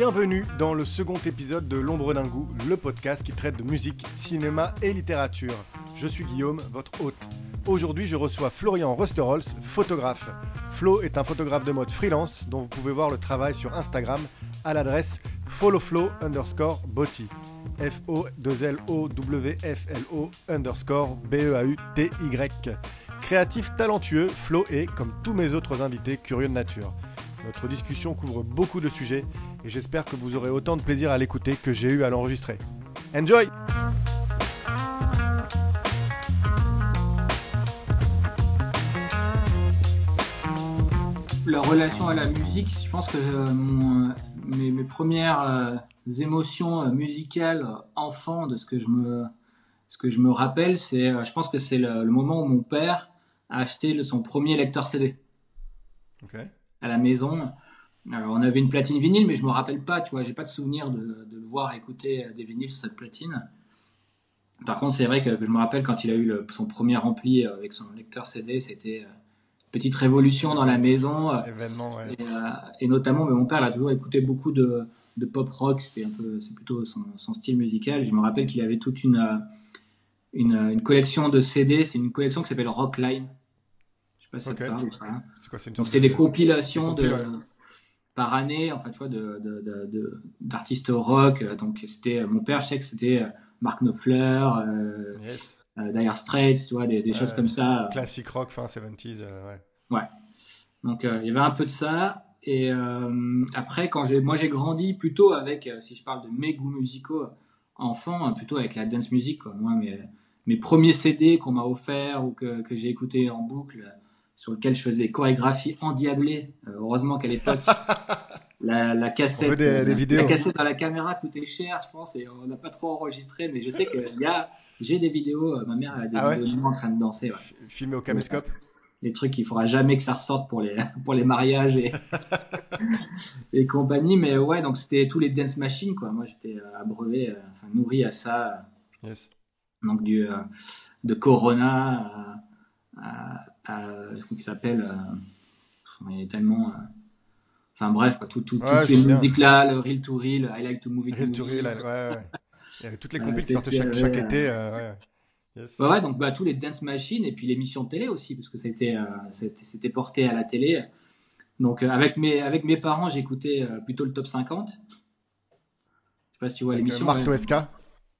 Bienvenue dans le second épisode de L'ombre d'un goût, le podcast qui traite de musique, cinéma et littérature. Je suis Guillaume, votre hôte. Aujourd'hui, je reçois Florian Rusterholz, photographe. Flo est un photographe de mode freelance dont vous pouvez voir le travail sur Instagram à l'adresse followflow underscore body. F-O-2-L-O-W-F-L-O underscore B-E-A-U-T-Y. Créatif talentueux, Flo est, comme tous mes autres invités, curieux de nature. Notre discussion couvre beaucoup de sujets et j'espère que vous aurez autant de plaisir à l'écouter que j'ai eu à l'enregistrer. Enjoy La relation à la musique, je pense que euh, mon, euh, mes, mes, premières euh, émotions euh, musicales enfant de ce que je me, ce que je me rappelle, c'est, je pense que c'est le, le, moment où mon père a acheté le, son premier lecteur CD okay. à la maison. Alors, on avait une platine vinyle, mais je me rappelle pas, tu vois, j'ai pas de souvenir de, de, le voir écouter des vinyles sur cette platine. Par contre, c'est vrai que, je me rappelle quand il a eu le, son premier rempli avec son lecteur CD, c'était petite révolution dans la maison. Événement, ouais. et, euh, et, notamment, mais mon père a toujours écouté beaucoup de, de pop rock. C'était un peu, c'est plutôt son, son, style musical. Je me rappelle qu'il avait toute une, une, une collection de CD. C'est une collection qui s'appelle Rockline. Je sais pas si okay. ça te parle. C'est quoi C'est une sorte de... des compilations de, par année, enfin, tu vois, de, de, d'artistes rock. Donc, c'était, mon père, je sais que c'était Mark Knopfler, euh, yes euh, Dire Straits, tu vois, des, des choses comme ça. Classique rock fin 70s, euh, ouais. Ouais. Donc euh, il y avait un peu de ça. Et euh, après, quand j'ai, moi j'ai grandi plutôt avec, euh, si je parle de mes goûts musicaux enfant, plutôt avec la dance music. Quoi. Moi, mes, mes premiers CD qu'on m'a offert ou que, que j'ai écouté en boucle, sur lequel je faisais des chorégraphies endiablées. heureusement qu'à l'époque. La, la, cassette, des, des vidéos. la cassette dans la caméra coûtait cher, je pense, et on n'a pas trop enregistré, mais je sais qu'il y a, j'ai des vidéos, euh, ma mère a des ah vidéos ouais en train de danser. Ouais. Filmé au caméscope Les trucs qu'il faudra jamais que ça ressorte pour les, pour les mariages et, et compagnie. Mais ouais, donc c'était tous les dance machines, quoi. Moi, j'étais abreuvé, euh, enfin, nourri à ça. Yes. Donc, du, euh, de Corona à, à, comment il s'appelle euh, tellement. Euh, enfin, bref, quoi, tout, tout, ouais, toutes les musiques-là, le Reel to Reel, I Like to Move It. Reel to Reel, ouais, ouais. Il y avait toutes les euh, qui sortaient chaque, chaque été. Euh, ouais. Yes. Ouais, ouais, donc bah, tous les dance machines et puis l'émission télé aussi, parce que c'était euh, c'était porté à la télé. Donc euh, avec mes avec mes parents, j'écoutais euh, plutôt le top 50. Je sais pas si tu vois l'émission. Marc Toesca.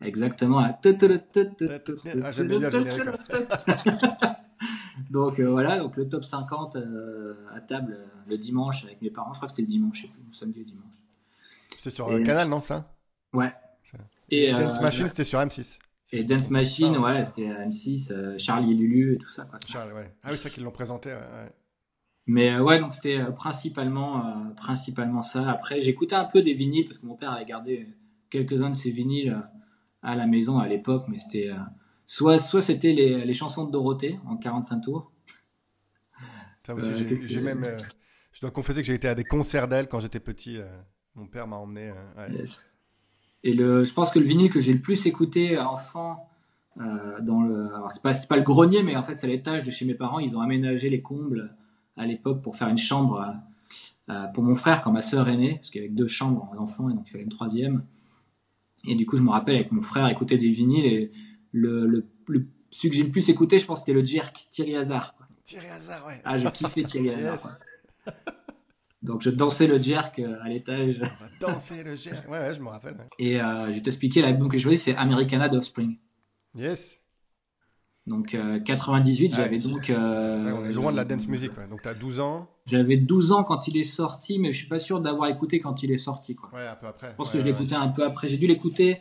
Exactement. Ah, j'aime bien le générique. donc euh, voilà, donc le top 50 à table le dimanche avec mes parents. Je crois que c'était le dimanche, je sais plus, samedi ou dimanche. C'était sur et... Canal, non ça? Ouais. Et, et Dance euh, Machine, c'était sur M6. Et Dance Machine, ouais, c'était M6, euh, Charlie et Lulu et tout ça. Quoi. Charlie, ouais. Ah oui, c'est ça qu'ils l'ont présenté. Ouais. Mais euh, ouais, donc c'était euh, principalement, euh, principalement ça. Après, j'écoutais un peu des vinyles parce que mon père avait gardé quelques-uns de ses vinyles à la maison à l'époque, mais c'était soit, soit c'était les, les, chansons de Dorothée en 45 tours. Ça aussi, j'ai même. je dois confesser que j'ai été à des concerts d'elle quand j'étais petit. mon père m'a emmené. Ouais. Yes. Et le, je pense que le vinyle que j'ai le plus écouté enfant, euh, dans le, c'est pas, pas le grenier, mais en fait c'est l'étage de chez mes parents. Ils ont aménagé les combles à l'époque pour faire une chambre euh, pour mon frère quand ma sœur est née, parce qu'il y avait deux chambres d'enfants et donc il fallait une troisième. Et du coup, je me rappelle avec mon frère écouter des vinyles et le, le, le celui que j'ai le plus écouté, je pense, c'était le Jerk, Thierry Hazard. Quoi. Thierry Hazard, ouais. Ah, je kiffais Thierry Hazard. yes. Quoi. Donc je dansais le jerk euh, à l'étage. On va danser le jerk. Ouais, ouais, je me rappelle. Ouais. Et euh, je vais t'expliquer l'album que j'ai choisi, c'est Americana d'Offspring. Yes. Donc euh, 98, ouais. j'avais donc. Euh, on est loin de la dance music, ouais. Donc tu as 12 ans. J'avais 12 ans quand il est sorti, mais je suis pas sûr d'avoir écouté quand il est sorti. Quoi. Ouais, un peu après. Je pense que je l'écoutais un peu après. J'ai dû l'écouter.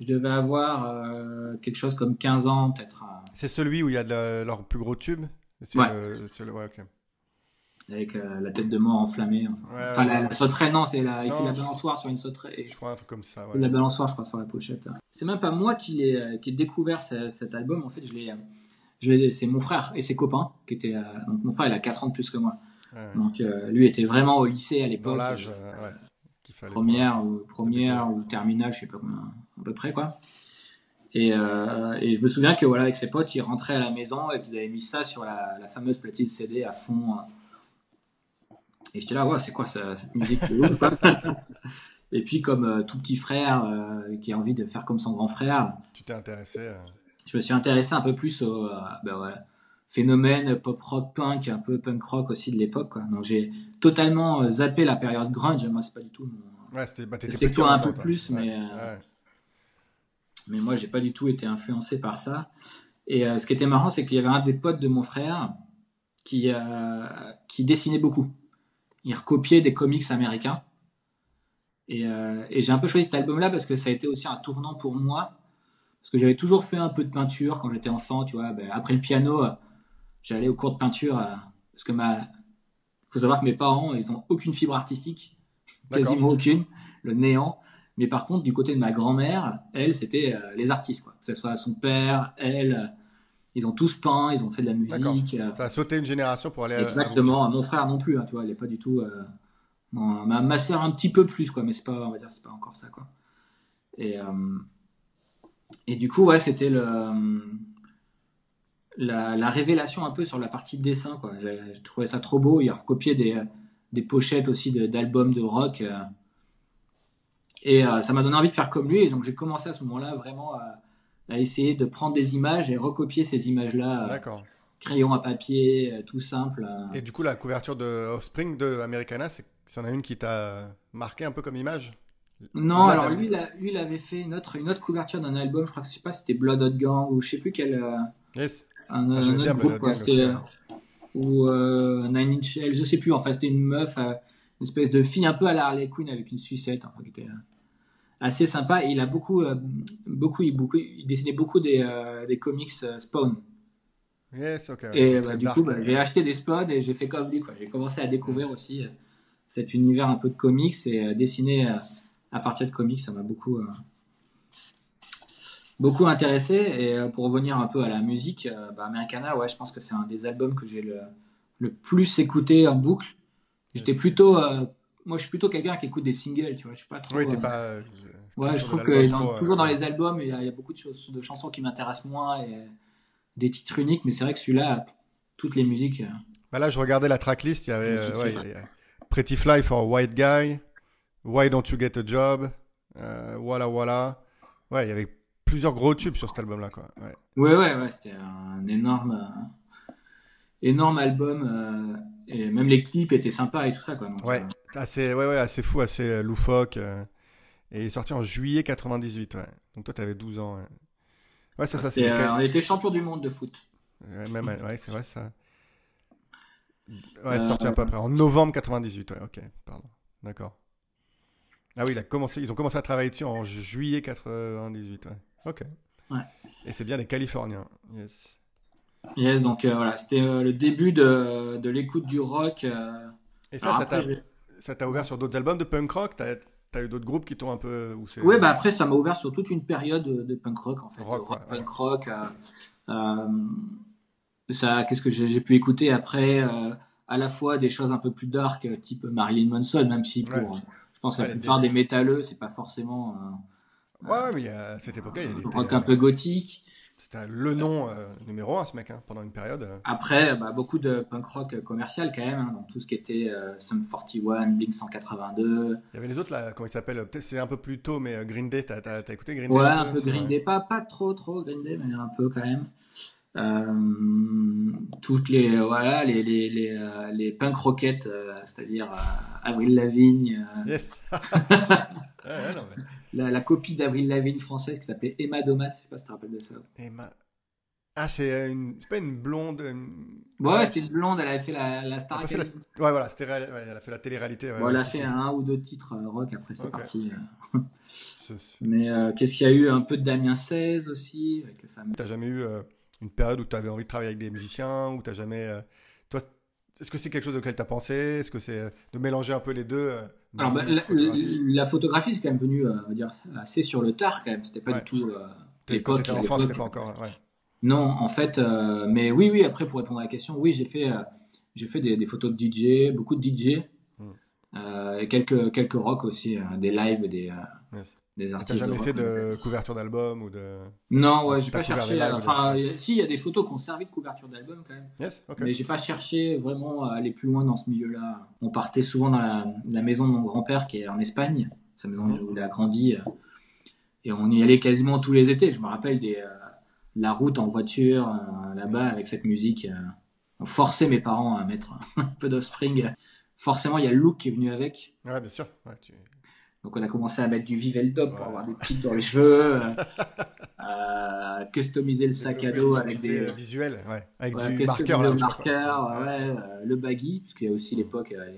Je devais avoir euh, quelque chose comme 15 ans, peut-être. C'est celui où il y a leur plus gros tube? Ouais. Le, le, ouais, ok avec euh, la tête de mort enflammée. Enfin, ouais, enfin ouais. La, la, sauterelle, non, c'est la, il fait la balançoire sur une sauterelle. Je crois un truc comme ça. Ouais. La balançoire, je crois, sur la pochette. C'est même pas moi qui ai découvert ce, cet album. En fait, je l'ai, c'est mon frère et ses copains qui étaient. Donc mon frère, il a 4 ans de plus que moi. Donc euh, lui était vraiment au lycée à l'époque. Euh, première ou première ou terminale, je sais pas combien, à peu près quoi. Et, euh, et, je me souviens que voilà, avec ses potes, ils rentraient à la maison et qu'ils avaient mis ça sur la, la fameuse platine CD à fond. Et j'étais là, ouais, c'est quoi ça, cette musique ouf, Et puis, comme tout petit frère qui a envie de faire comme son grand frère, tu t'es intéressé. Je me suis intéressé un peu plus au ben voilà, phénomène pop rock punk, un peu punk rock aussi de l'époque. Donc j'ai totalement zappé la période grunge. Moi, c'est pas du tout mon. Ouais, c'était bah, toi un peu plus, mais. Mais moi, j'ai pas du tout été influencé par ça. Et ce qui était marrant, c'est qu'il y avait un des potes de mon frère qui, euh, qui dessinait beaucoup. Il recopiait des comics américains. Et, euh, et j'ai un peu choisi cet album-là parce que ça a été aussi un tournant pour moi. Parce que j'avais toujours fait un peu de peinture quand j'étais enfant, tu vois. Ben, après le piano, euh, j'allais au cours de peinture. parce que ma. faut savoir que mes parents, ils n'ont aucune fibre artistique. Quasiment aucune. Le néant. Mais par contre, du côté de ma grand-mère, elle, c'était les artistes, quoi. Que ce soit son père, elle, ils ont tous peint, ils ont fait de la musique. Euh. Ça a sauté une génération pour aller. Exactement. Mon frère non plus, hein, tu vois, il est pas du tout. Euh, ma, ma soeur un petit peu plus, quoi, mais c'est pas, on va dire, c'est pas encore ça, quoi. Et euh, et du coup, ouais, c'était le la, révélation un peu sur la partie de dessin, quoi. J'ai trouvé ça trop beau. Il a recopié des des pochettes aussi d'albums de, rock. Et ça m'a donné envie de faire comme lui. Et donc j'ai commencé à ce moment-là vraiment à à essayer de prendre des images et recopier ces images-là. Euh, D'accord. Crayon à papier, euh, tout simple. Euh. Et du coup, la couverture de Offspring de Americana, c'est en a une qui t'a marqué un peu comme image? Non, alors lui, lui, il avait fait une autre, une autre couverture d'un album, je crois que je sais pas, c'était Blood Hot Gang ou je sais plus quel. yes. Un, ah, autre groupe, quoi, ou Nine Inch Nails, je sais plus. Enfin, c'était une meuf, une espèce de fille un peu à la Harley Quinn avec une sucette, enfin, qui était assez sympa. il a beaucoup, euh, beaucoup, il, beaucoup, il dessinait beaucoup des, euh, des comics euh, Spawn. Yes, ok. Et bah, du coup, bah, j'ai acheté des Spawn et j'ai fait comme lui. J'ai commencé à découvrir aussi cet univers un peu de comics et dessiner à partir de comics, ça m'a beaucoup, beaucoup intéressé. Et pour revenir un peu à la musique, bah, Americana, ouais, je pense que c'est un des albums que j'ai le, le plus écouté en boucle. J'étais plutôt moi, je suis plutôt quelqu'un qui écoute des singles, tu vois. Je suis pas trop. Oui, t'es pas. Euh, ouais, je trouve que toujours dans les albums, il y, a, beaucoup de, choses, de chansons qui m'intéressent moins et des titres uniques, mais c'est vrai que celui-là, toutes les musiques. Euh, bah là, je regardais la tracklist, il y avait euh, Pretty Fly for White Guy, Why Don't You Get a Job, Voilà Voilà. Ouais, il y avait plusieurs gros tubes sur cet album-là, quoi. Ouais, ouais, ouais, ouais c'était un énorme, énorme album. et même les clips étaient sympas et tout ça, quoi. ouais assez, ouais, ouais, assez fou, assez euh, loufoque. Euh, et il est sorti en juillet 98. Ouais. Donc toi, tu avais 12 ans. Ouais, ça, ça c'est. Euh, on était champion du monde de foot. Ouais, même, ouais c'est vrai ça. Ouais, c'est sorti un peu après, en novembre 98. Ouais, ok, pardon. D'accord. Ah oui, il a commencé, ils ont commencé à travailler dessus en juillet 98. Ouais. Ok. Ouais. Et c'est bien les Californiens. Yes. Yes, donc voilà, c'était le début de, de l'écoute du rock. Et ça, ça t'a ça t'a ouvert sur d'autres albums de punk rock? T'as as eu d'autres groupes qui t'ont un peu. Oui, bah après, ça m'a ouvert sur toute une période de punk rock, en fait. punk rock. Euh, euh, ça, qu'est-ce que j'ai pu écouter après euh, À la fois des choses un peu plus dark, type Marilyn Manson, même si pour. Je pense que la plupart des métalleux, c'est pas forcément. ouais, mais à cette époque-là, il y a rock un peu gothique. C'était le nom euh, numéro un, ce mec, hein, pendant une période. Euh. Après, bah, beaucoup de punk rock commercial quand même, hein, dans tout ce qui était euh, Sum 41, Blink 182. Il y avait les autres là, comment ils s'appellent C'est un peu plus tôt, mais Green Day, t'as as, écouté Green Day Ouais, un peu, Green Day, pas, pas trop trop Green Day, mais un peu quand même. toutes les voilà les les les, les punk rockets c'est-à-dire Avril Lavigne yes ouais, non, mais la, copie d'Avril Lavigne française qui s'appelait Emma Domas. Je sais pas si tu te rappelles de ça. Emma. Ah, c'est une... pas une blonde. Ouais, c'était une blonde, elle avait fait la, la Star Academy. Ouais, voilà, ouais, elle a fait la télé-réalité. Ouais, elle a fait un ou deux titres euh, rock, après c'est parti. Euh. Mais euh, qu'est-ce qu'il y a eu? Un peu de Damien 16 aussi, le fameux. T'as jamais eu une période où tu avais envie de travailler avec des musiciens, ou t'as jamais. Toi, est-ce que c'est quelque chose auquel tu as pensé? Est-ce que c'est de mélanger un peu les deux alors, bah, la, photographie, c'est quand même venu, euh, on va dire, assez sur le tard quand même. C'était pas du tout euh, l'époque. enfant, c'était pas encore. Ouais. Non, en fait, euh, mais oui, oui. Après, pour répondre à la question, oui, j'ai fait, j'ai fait des, photos de DJ, beaucoup de DJ, hmm. et quelques quelques rock aussi, des lives, des. Yes. Des artistes. T'as jamais fait de couverture d'album ou de. Non, ouais, j'ai pas cherché. Enfin, si, il y a des photos qui ont servi de couverture d'album quand même. Yes, Mais j'ai pas cherché vraiment à aller plus loin dans ce milieu-là. On partait souvent dans la, maison de mon grand-père qui est en Espagne. sa maison où il a grandi. et on y allait quasiment tous les étés. Je me rappelle des, la route en voiture là-bas avec cette musique. on forçait mes parents à mettre un peu d'offspring. Forcément, il y a le look qui est venu avec. Ouais, bien sûr. Donc on a commencé à mettre du Viveldop pour avoir des pics dans les cheveux, euh, customiser le sac à dos avec des visuels, ouais, avec du marqueur, le marqueur, ouais, euh, le baggy, parce qu'il y a aussi l'époque euh,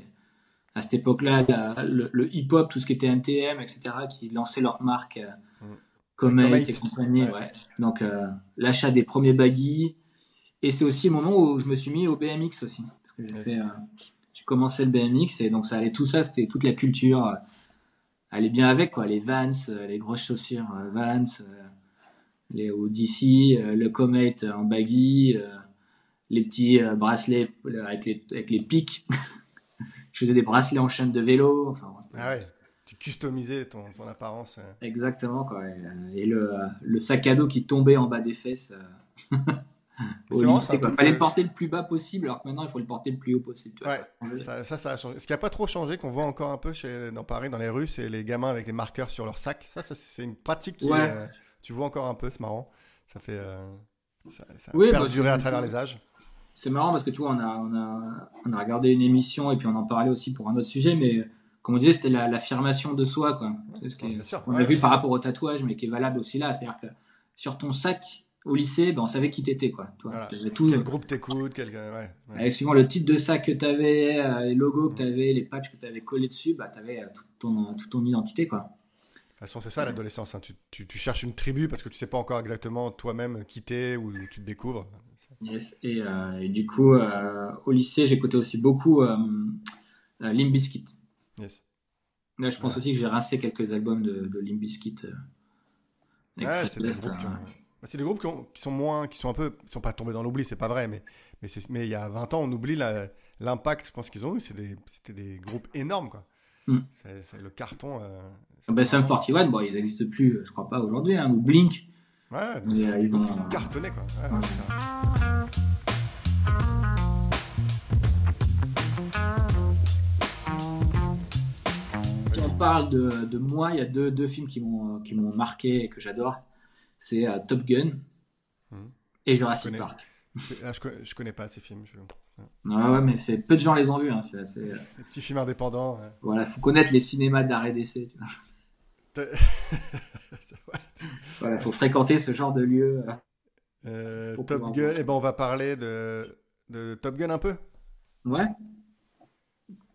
à cette époque-là le, hip-hop, tout ce qui était NTM, etc., qui lançaient leur marque mm. Comet et compagnie, ouais. Donc l'achat des premiers baggy, et c'est aussi le moment où je me suis mis au BMX aussi, parce que j'ai fait, j'ai commencé le BMX et donc ça allait tout ça, c'était toute la culture est bien avec quoi. Les Vans euh, les grosses chaussures euh, Vans euh, les Odyssey le Comet en baggy les petits bracelets avec les avec les pics. Je faisais des bracelets en chaîne de vélo enfin ah ouais tu customisais ton, ton apparence exactement quoi et, le, le sac à dos qui tombait en bas des fesses C'est Il fallait le porter le plus bas possible, alors que maintenant il faut le porter le plus haut possible. ça, ça, a changé. Ce qui n'a pas trop changé, qu'on voit encore un peu chez, dans Paris, dans les rues, c'est les gamins avec les marqueurs sur leur sac. Ça, c'est une pratique qui euh, tu vois encore un peu, c'est marrant. Ça fait. Euh, ça, ça bah, à travers les âges. C'est marrant parce que tu vois, on a, on, a, on a regardé une émission et puis on en parlait aussi pour un autre sujet, mais comme on disait, c'était l'affirmation de soi. Quoi. Ce qui on a vu par rapport au tatouage, mais qui est valable aussi là. C'est-à-dire que sur ton sac, au lycée, ben, on savait qui t'étais, quoi. tout, quel groupe t'écoute, quel... ouais, Avec suivant le type de sac que t'avais, euh, les logos que t'avais, les patchs que t'avais collés dessus, bah, t'avais euh, toute ton, toute ton identité, quoi. De toute façon, c'est ça l'adolescence. Hein. Tu, tu, tu, cherches une tribu parce que tu sais pas encore exactement toi-même qui t'es ou tu te découvres. Yes. Et, euh, et du coup, au lycée, j'écoutais aussi beaucoup euh, Limp Bizkit. Yes. Là, je pense aussi que j'ai rincé quelques albums de, de Limp Bizkit. ouais, c'est des groupes bah, c'est des groupes qui, sont moins, qui sont un peu, ils sont pas tombés dans l'oubli, c'est pas vrai, mais, mais, mais il y a 20 ans, on oublie l'impact, je pense qu'ils ont eu. C'était des, groupes énormes, quoi. Mm. C'est le carton. Euh, bah, Sum 41, bon, ils n'existent plus, je crois pas aujourd'hui, hein, ou Blink. Ouais, mais euh, ils vont cartonner, quoi. Si on parle de, de moi, il y a deux, deux films qui m'ont marqué et que j'adore c'est euh, Top Gun hmm. et Jurassic Park. Ah, je, connais, connais pas ces films. Ah ouais, mais c'est peu de gens les ont vus. Hein. C'est assez... Euh, petits films indépendants. Voilà, faut connaître les cinémas d'arrêt d'essai. voilà, faut fréquenter ce genre de lieu. Euh, Top Gun, et eh ben on va parler de, de Top Gun un peu. Ouais.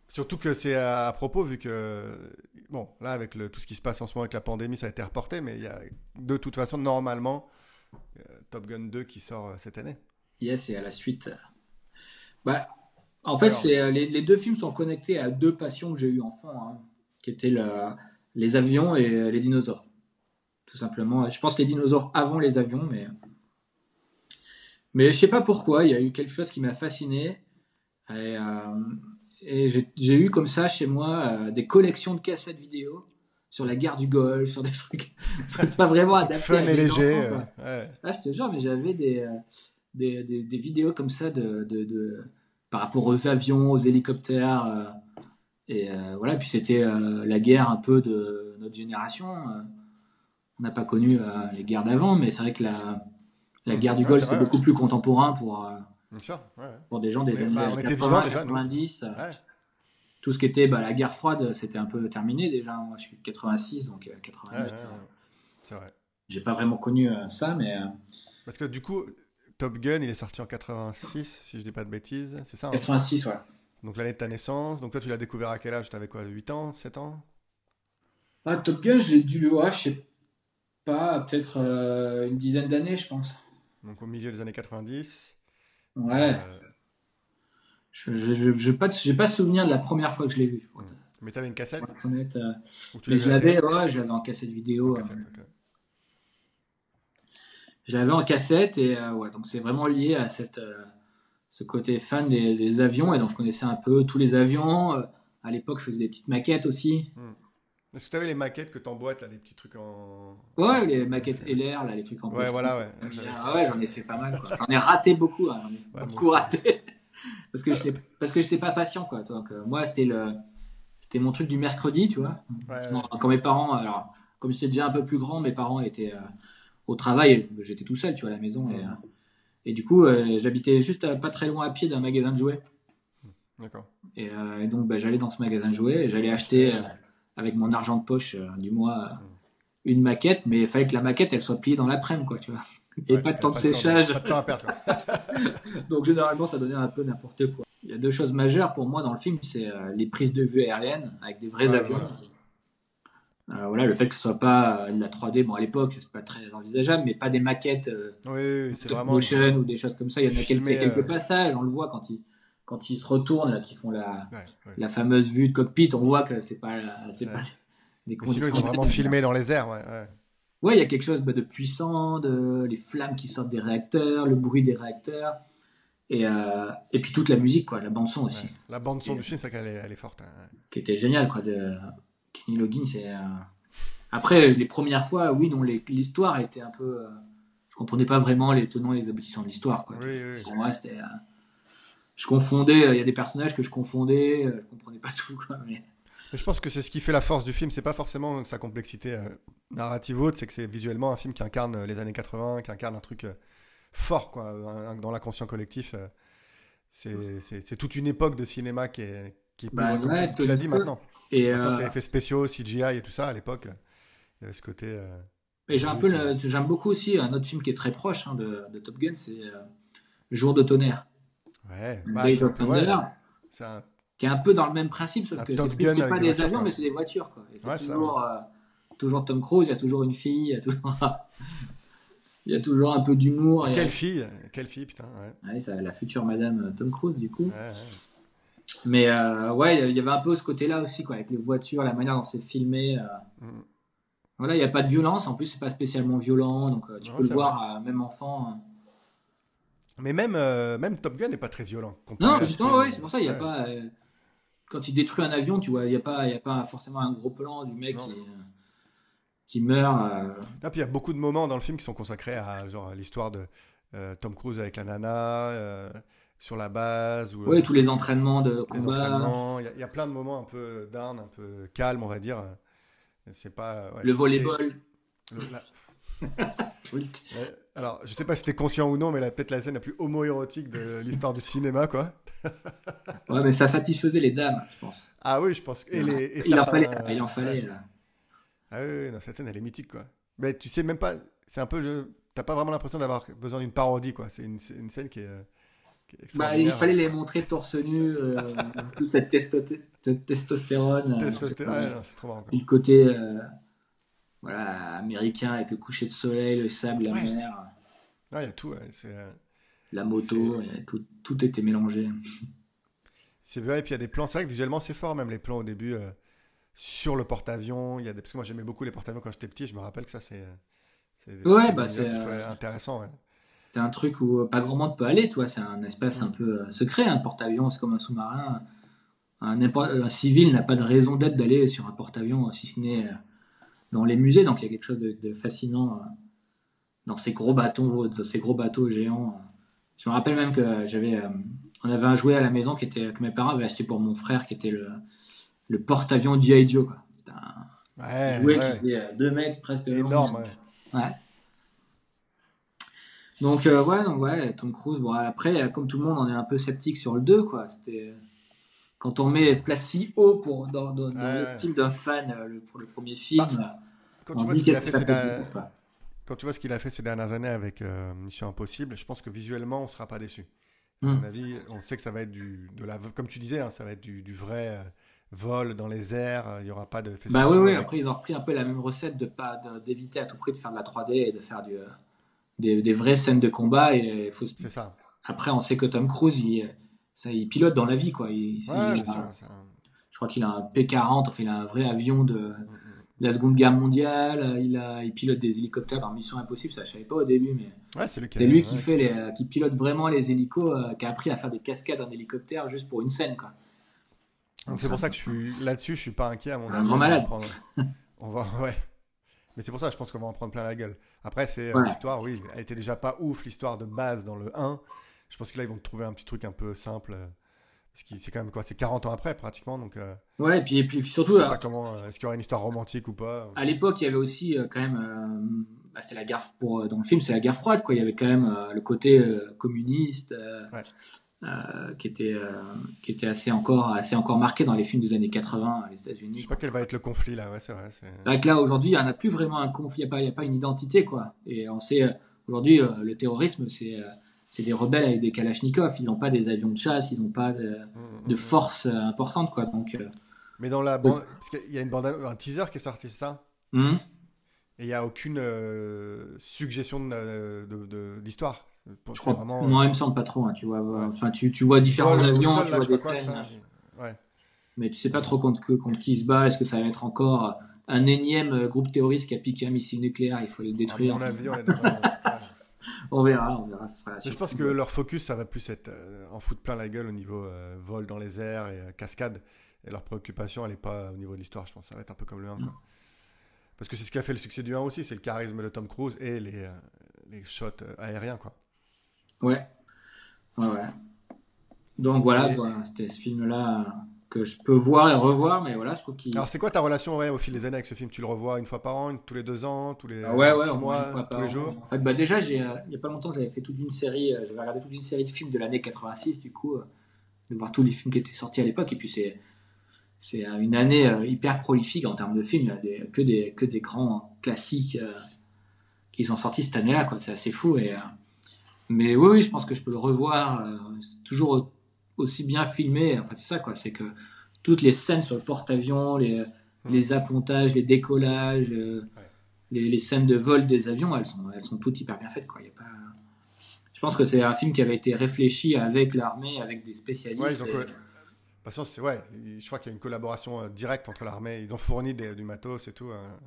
Surtout que c'est à, propos, vu que, bon, là, avec le, tout ce qui se passe en ce moment avec la pandémie, ça a été reporté, mais il y a de toute façon, normalement, euh, Top Gun 2 qui sort euh, cette année. Yes, et à la suite. Bah, en fait, euh, les, deux films sont connectés à deux passions que j'ai eues enfant, hein, qui étaient les avions et les dinosaures. Tout simplement. Je pense les dinosaures avant les avions, mais. Mais je sais pas pourquoi, il y a eu quelque chose qui m'a fasciné. Et, et j'ai eu comme ça chez moi euh, des collections de cassettes vidéo sur la guerre du Golfe, sur des trucs. c'est pas vraiment adapté. Fun et léger. ouais. Ah, je te jure, mais j'avais des, euh, des, des, vidéos comme ça de, de, de, par rapport aux avions, aux hélicoptères. Euh, et voilà, puis c'était la guerre un peu de notre génération. on n'a pas connu les guerres d'avant, mais c'est vrai que la, la guerre du Golfe, c'est beaucoup plus contemporain pour Bien sûr, Pour des gens des années 80, 90. Tout ce qui était bah, la guerre froide, c'était un peu terminé déjà. Moi, je suis de 86, donc 88. Euh, c'est vrai. J'ai pas vraiment connu euh, ça, mais. Euh, Parce que du coup, Top Gun, il est sorti en 86, si je dis pas de bêtises. C'est ça 86, hein ouais. Donc l'année de ta naissance. Donc toi, tu l'as découvert à quel âge? Tu avais quoi 8 ans 7 ans? Ah, Top Gun, j'ai dû le voir, je sais pas, peut-être une dizaine d'années, je pense. Donc au milieu des années 90. Ouais. Euh, je n'ai pas, pas souvenir de la première fois que je l'ai vu. Mais tu avais une cassette? Euh, Mais je l'avais ouais, je l'avais en cassette vidéo. Euh. Je l'avais en cassette et ouais, donc c'est vraiment lié à cette, ce côté fan des, avions et donc je connaissais un peu tous les avions. à l'époque, je faisais des petites maquettes aussi. Hmm. Est-ce que tu avais les maquettes que tu emboîtes, là, les petits trucs en. Ouais, les maquettes LR, là, les trucs en Ouais, voilà, ouais. Ah ouais, j'en ai fait pas mal, quoi. J'en ai raté beaucoup, hein. beaucoup raté. parce que j'étais, parce que j'étais pas patient, quoi. Donc, euh, moi, c'était le, c'était mon truc du mercredi, tu vois. Quand mes parents, alors, comme j'étais déjà un peu plus grand, mes parents étaient au travail, j'étais tout seul, tu vois, à la maison. Et, et du coup, j'habitais juste pas très loin à pied d'un magasin de jouets. D'accord. Et, donc, bah, j'allais dans ce magasin de jouets et j'allais acheter avec mon argent de poche du mois une maquette, mais il fallait que la maquette elle soit pliée dans l'après-midi, quoi, tu vois. Et pas de temps de séchage. Pas de temps à perdre. Donc généralement, ça donnait un peu n'importe quoi. Il y a deux choses majeures pour moi dans le film, c'est euh, les prises de vue aériennes avec des vrais avions. Euh, voilà, le fait que ce soit pas de la 3D, bon à l'époque c'est pas très envisageable, mais pas des maquettes euh, oui, vraiment motion ou des choses comme ça. Il y en a quelques, quelques passages, on le voit quand ils quand ils se retournent là, qui font la la fameuse vue de cockpit, on voit que c'est pas c'est pas des Sinon ils ont vraiment filmé dans les airs, ouais. Ouais, il y a quelque chose bah, de puissant, de les flammes qui sortent des réacteurs, le bruit des réacteurs. Et, euh, et puis toute la musique, quoi, la bande-son aussi. la bande-son du film, c'est qu'elle est, elle est forte. Hein. Qui était géniale, quoi. De Kenny Loggins. c'est euh, Après, les premières fois, oui, non, l'histoire était un peu. Euh, je comprenais pas vraiment les tenants et les aboutissants de l'histoire, quoi. Oui, oui. Pour moi, c'était. Je confondais, il y a des personnages que je confondais, je comprenais pas tout, quoi. Mais je pense que c'est ce qui fait la force du film. C'est pas forcément sa complexité euh, narrative haute, c'est que c'est visuellement un film qui incarne euh, les années 80, qui incarne un truc euh, fort quoi, dans l'inconscient collectif. c'est toute une époque de cinéma qui est, qui bah, tu, l'as dit maintenant. Et maintenant, c'est effets spéciaux, CGI et tout ça. À l'époque, il y avait ce côté. et j'ai un peu, j'aime beaucoup aussi un autre film qui est très proche hein, de, Top Gun, c'est Jour de tonnerre. Ouais. Bah, c'est un qui est un peu dans le même principe, sauf que c'est pas des, avions, mais c'est des voitures. Quoi. Et c'est toujours, euh, toujours Tom Cruise, il y a toujours une fille, il y a toujours, il y a toujours un peu d'humour. Quelle fille Quelle fille, putain. Ouais. ça, la future Madame euh, Tom Cruise, du coup. Mais euh, ouais, il y avait un peu ce côté-là aussi, quoi, avec les voitures, la manière dont c'est filmé. Mm. Voilà, il n'y a pas de violence, en plus, c'est pas spécialement violent, donc tu peux le voir, même enfant. Mais même, même Top Gun n'est pas très violent. Non, justement, oui, c'est pour ça, il n'y a pas quand il détruit un avion, tu vois, il n'y a, pas, y a pas forcément un gros plan du mec qui, qui, meurt. Euh... puis il y a beaucoup de moments dans le film qui sont consacrés à genre l'histoire de euh, Tom Cruise avec la nana. Euh, sur la base. Ou, oui, tous les entraînements de combat. Il y, a plein de moments un peu down, un peu calme, on va dire. C'est pas. le volleyball. alors, je sais pas si t'es conscient ou non, mais peut-être la scène la plus homoérotique de l'histoire du cinéma, quoi. ouais, mais ça satisfaisait les dames, je pense. Ah oui, je pense. Et les, et il, en fallait, il en fallait. Ah oui, non, cette scène, elle est mythique, quoi. Mais tu sais même pas. C'est un peu. T'as pas vraiment l'impression d'avoir besoin d'une parodie, quoi. C'est une, une, scène qui est. Bah, il fallait les montrer torse nu, euh, toute cette, testostérone. Testostérone, c'est trop marrant. le côté euh, voilà, américain avec le coucher de soleil, le sable, la mer. il y a tout. Euh, la moto, tout, tout était mélangé. C'est vrai, et puis il y a des plans, c'est vrai que visuellement c'est fort, même les plans au début euh, sur le porte-avions. Il y a des... Parce que moi j'aimais beaucoup les porte-avions quand j'étais petit, je me rappelle que ça c'est. Ouais, bah c'est. intéressant, ouais. C'est un truc où pas grand monde peut aller, toi. C'est un espace un mm. peu euh, secret. Un porte-avions, c'est comme un sous-marin. Un, un, civil n'a pas de raison d'être d'aller sur un porte-avions, si ce n'est dans les musées. Donc il y a quelque chose de, fascinant euh, dans ces gros bateaux, ces gros bateaux géants. Je me rappelle même que j'avais, euh, on avait un jouet à la maison qui était que mes parents avaient acheté pour mon frère, qui était le, le porte-avions G.I. Joe. Quoi. un jouet qui faisait 2 mètres presque énorme. Ouais. Donc ouais, donc ouais, Tom Cruise. Bon après, comme tout le monde, on est un peu sceptique sur le 2 quoi. C'était quand on met place si haut pour dans, dans, le style d'un fan euh, pour le premier film. Bah, quand, tu vois ce qu'il a fait ces dernières... quand tu vois ce qu'il a fait ces dernières années avec euh, Mission Impossible, je pense que visuellement on sera pas déçu. À mon hmm. avis, on sait que ça va être du, de la, comme tu disais, hein, ça va être du, vrai euh, vol dans les airs. Il y aura pas de. Bah oui, oui. Après, ils ont repris un peu la même recette de pas d'éviter à tout prix de faire de la 3D et de faire du, des, des vraies scènes de combat. Et faut... C'est ça. Après, on sait que Tom Cruise, il, ça, il pilote dans la vie, quoi. Je crois qu'il a un P-40, enfin, il a un vrai avion de, la Seconde Guerre mondiale. Il, a, il pilote des hélicoptères dans Mission Impossible, ça je savais pas au début, mais c'est lui, qui, fait les, qui pilote vraiment les hélicos, euh, qui a appris à faire des cascades en hélicoptère juste pour une scène, quoi. Donc c'est pour ça que je suis là-dessus, je suis pas inquiet à mon avis. Un grand malade. On va, ouais. Mais c'est pour ça, je pense qu'on va en prendre plein la gueule. Après, c'est euh, l'histoire, oui, elle était déjà pas ouf l'histoire de base dans le 1. Je pense que là, ils vont trouver un petit truc un peu simple. C'est quand même quoi C'est 40 ans après, pratiquement. Donc, euh, ouais, et puis, et puis, surtout. Je sais pas comment. Est-ce qu'il y aura une histoire romantique ou pas À l'époque, il y avait aussi quand même. Bah, c'est la guerre pour dans le film, c'est la guerre froide, quoi. Il y avait quand même le côté communiste. Ouais. Euh, qui était euh, qui était assez encore assez encore marqué dans les films des années 80 les États-Unis. Je sais pas quel va être le conflit là, ouais, c'est vrai. C'est là aujourd'hui, il n'y en a plus vraiment un conflit, il n'y a pas a pas une identité quoi. Et on sait euh, aujourd'hui le terrorisme c'est c'est des rebelles avec des kalachnikovs, ils n'ont pas des avions de chasse, ils n'ont pas de, mmh, mmh, de mmh. force importante quoi. Donc Mais dans la bande, parce qu'il y a une bande un teaser qui est sorti c'est ça? Et il n'y a aucune suggestion d'histoire. De, je crois, vraiment... Moi, il me semble pas trop, hein, tu vois. Enfin, tu, tu vois différents avions, tu vois des scènes. Ouais. Mais tu sais pas trop contre, contre qui se bat. Est-ce que ça va être encore un énième groupe terroriste qui a piqué un missile nucléaire Il faut le détruire. on verra, on verra. je pense que leur focus, ça va plus être euh, en foutre plein la gueule au niveau euh, vol dans les airs et euh, cascade. Et leur préoccupation, elle n'est pas au niveau de l'histoire, je pense. Ça va être un peu comme le 1. Quoi. Mm. Parce que c'est ce qui a fait le succès du 1 aussi, c'est le charisme de Tom Cruise et les, les shots aériens. quoi. Ouais. Ouais, ouais. Donc voilà, c'était ce film-là que je peux voir et revoir, mais voilà, je trouve qu'il. Alors, c'est quoi ta relation ouais, au fil des années avec ce film? Tu le revois une fois par an, tous les deux ans, tous les ah ouais, ouais, mois, tous les jours? En fait, bah, déjà, j'ai, euh, il n'y a pas longtemps, j'avais fait toute une série, euh, j'avais regardé toute une série de films de l'année 86, du coup, euh, de voir tous les films qui étaient sortis à l'époque, et puis c'est. C'est une année hyper prolifique en termes de films. Il y a des, que, des, que des grands classiques qui sont sortis cette année-là. Quoi. C'est assez fou. Et, mais oui, oui, je pense que je peux le revoir. Toujours aussi bien filmé. Enfin, c'est ça, quoi. C'est que toutes les scènes sur le porte-avions, les, hmm. les appontages, les décollages, euh, les, les, scènes de vol des avions, elles sont, elles sont toutes hyper bien faites, quoi. Y a pas... Je pense que c'est un film qui avait été réfléchi avec l'armée, avec des spécialistes. Ouais, c'est ouais, je crois qu'il y a une collaboration euh, directe entre l'armée. Ils ont fourni du matos et tout. Hein,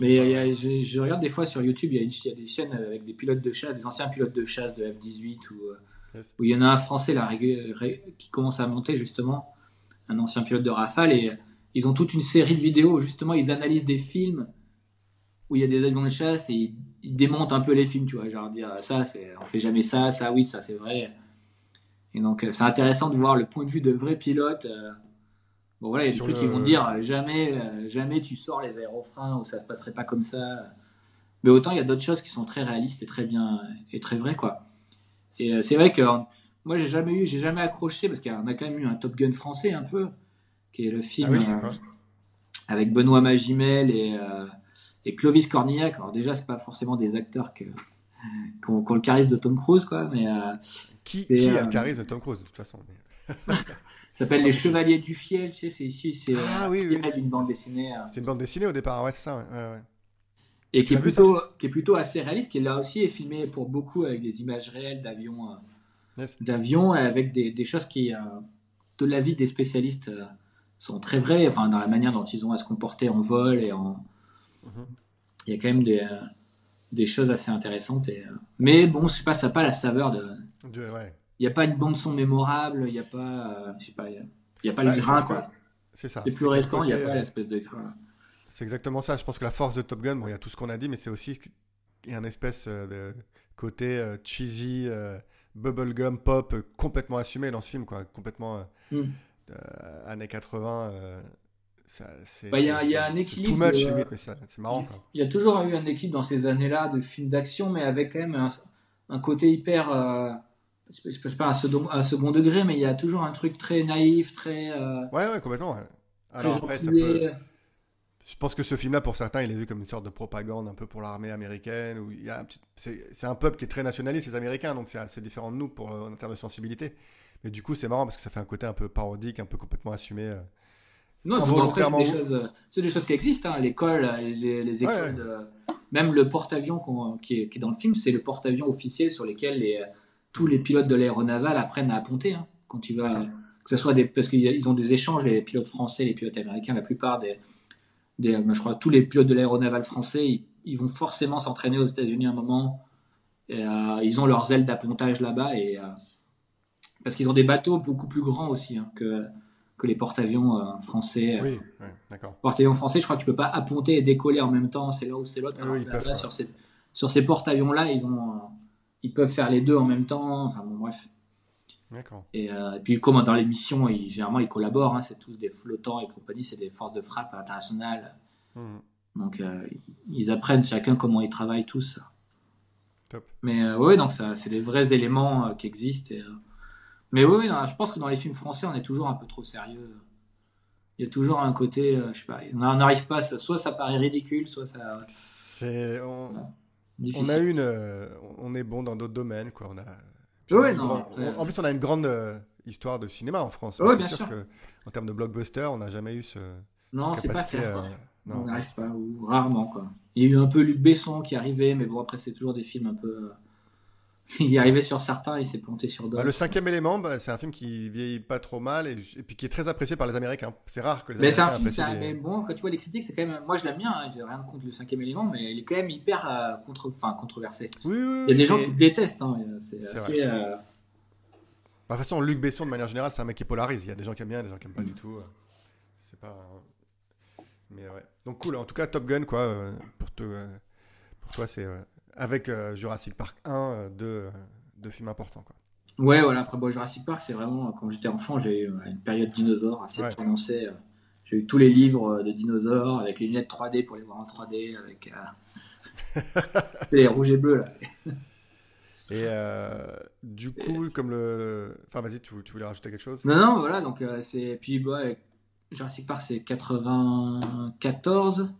mais je, regarde des fois sur YouTube, il y, y, a des chaînes avec des pilotes de chasse, des anciens pilotes de chasse de F-18 ou euh, où il y en a un français là, qui commence à monter justement, un ancien pilote de Rafale et ils ont toute une série de vidéos où justement ils analysent des films où il y a des avions de chasse et ils, ils démontent un peu les films, tu vois, genre dire ça, c'est, on fait jamais ça, ça oui, ça c'est vrai. Et donc, euh, c'est intéressant de voir le point de vue de vrais pilotes. Euh. Bon, voilà, il y a des trucs qui vont dire euh, jamais, jamais tu sors les aérofreins ou ça se passerait pas comme ça. Mais autant, il y a d'autres choses qui sont très réalistes et très bien et très vraies, quoi. Et c'est vrai que moi, j'ai jamais eu, j'ai jamais accroché parce qu'on a quand même eu un Top Gun français un peu, qui est le film ah avec Benoît Magimel et, et Clovis Cornillac. Alors déjà, c'est pas forcément des acteurs que qui ont, le charisme de Tom Cruise, quoi. Mais qui, qui a le euh, charisme de Tom Cruise, de toute façon Ça s'appelle Les Chevaliers du Fiel, tu sais, c'est ici, c'est ah, oui, oui. d'une bande dessinée. Euh. C'est une bande dessinée au départ, ouais, c'est ça, ouais, ouais. Et qui est, plutôt, qui est plutôt assez réaliste, qui là aussi est filmé pour beaucoup avec des images réelles d'avions, euh, d'avions avec des, des, choses qui, de l'avis des spécialistes, sont très vraies, enfin, dans la manière dont ils ont à se comporter en vol et en. Mhm. Il y a quand même des, des choses assez intéressantes. Et, mais bon, je sais pas, ça n'a pas la saveur de, il n'y a pas une bande son mémorable, il n'y a pas, euh, je sais pas, il y a, pas le grain quoi. C'est ça. C'est plus récent, il n'y a pas l'espèce de grain. C'est exactement ça. Je pense que la force de Top Gun, bon, il y a tout ce qu'on a dit, mais c'est aussi il y a un espèce euh, de côté euh, cheesy, bubblegum pop complètement assumé dans ce film, quoi, complètement mm. années 80. Bah, il y, a, y a un équilibre. Too much, limite, mais c'est marrant. Il y a toujours eu un équilibre dans ces années-là de films d'action, mais avec quand même un, un côté hyper. Euh, je pas un second, un second degré, mais il y a toujours un truc très naïf, très. Euh, ouais, ouais, complètement. Alors après, ça peut... Je pense que ce film-là, pour certains, il est vu comme une sorte de propagande un peu pour l'armée américaine. Où il y a c'est, un peuple qui est très nationaliste, les Américains, donc c'est assez différent de nous pour, euh, en termes de sensibilité. Mais du coup, c'est marrant parce que ça fait un côté un peu parodique, un peu complètement assumé. Euh, non, après, c'est des, choses, c'est des choses qui existent. Hein. L'école, les, les écoles. Même le porte-avions qui, est, dans le film, c'est le porte-avions officiel sur lequel les, tous les pilotes de l'aéronaval apprennent à ponter. Hein, quand tu vas, que ce soit des, parce qu'ils ont des échanges, les pilotes français, les pilotes américains, la plupart des, des je crois, tous les pilotes de l'aéronaval français, ils, vont forcément s'entraîner aux États-Unis à un moment. Et, euh, ils ont leurs ailes d'appontage là-bas et euh, parce qu'ils ont des bateaux beaucoup plus grands aussi hein, que que les porte-avions euh, français. Oui, d'accord. Porte-avions français, je crois que tu peux pas apponter et décoller en même temps, c'est là où c'est l'autre. Oui, sur ces, sur ces porte-avions là, ils ont, ils peuvent faire les deux en même temps. Enfin bon, bref. Et, euh, et puis, comme dans l'émission, ils, généralement, ils collaborent. hein, c'est tous des flottants et compagnie. C'est des forces de frappe internationales. Mhm. Donc, euh, ils apprennent chacun comment ils travaillent tous. Top. Mais euh, ouais, donc c'est des vrais éléments qui existent. et, Mais oui, je pense que dans les films français, on est toujours un peu trop sérieux. Il y a toujours un côté, je sais pas, on n'arrive pas, ça- soit ça paraît ridicule, soit ça. C'est on, on a une on est bon dans d'autres domaines quoi. On a Ouais, non, après- en plus on a une grande euh, histoire de cinéma en France. Ouais, c'est sûr, sûr. que en termes de blockbuster, on n'a jamais eu ce Non, c'est pas faire. euh, non. On n'arrive pas, ou rarement quoi. Il y a eu un peu Luc Besson qui arrivait, mais bon, après, c'est toujours des films un peu. il y arrivait sur certains, il s'est planté sur Bah, d'autres. le cinquième élément, bah, c'est un film qui vieillit pas trop mal et, et puis qui est très apprécié par les Américains. C'est rare que les Mais c'est Américains un film, les- mais bon, quand tu vois les critiques, c'est quand même. Moi, je l'aime bien, hein, j'ai rien contre le cinquième élément, mais il est quand même hyper euh, contre... enfin, controversé. Oui, oui, oui. Il y a des gens et- qui le détestent, hein, et, c'est assez. euh, Bah, de toute façon, Luc Besson, de manière générale, c'est un mec qui polarise. Il y a des gens qui aiment bien, des gens qui aiment pas du tout. C'est pas. Mais ouais. Donc cool. En tout cas, Top Gun, quoi. euh, Pour, te, pour toi, c'est avec euh, Jurassic Park 1, euh, deux, euh, deux films importants, quoi. Ouais, voilà, après bon, Jurassic Park, c'est vraiment. Quand j'étais enfant, j'ai eu une période dinosaure assez Ouais. prononcée. J'ai eu tous les livres de dinosaures avec les lunettes 3D pour les voir en 3D, avec. euh, les rouges et bleus, là. Et euh, du coup, comme le. le- Enfin, vas-y, tu, tu voulais rajouter quelque chose? Non, non, voilà, donc euh, c'est. Puis, bah, Jurassic Park, c'est 94.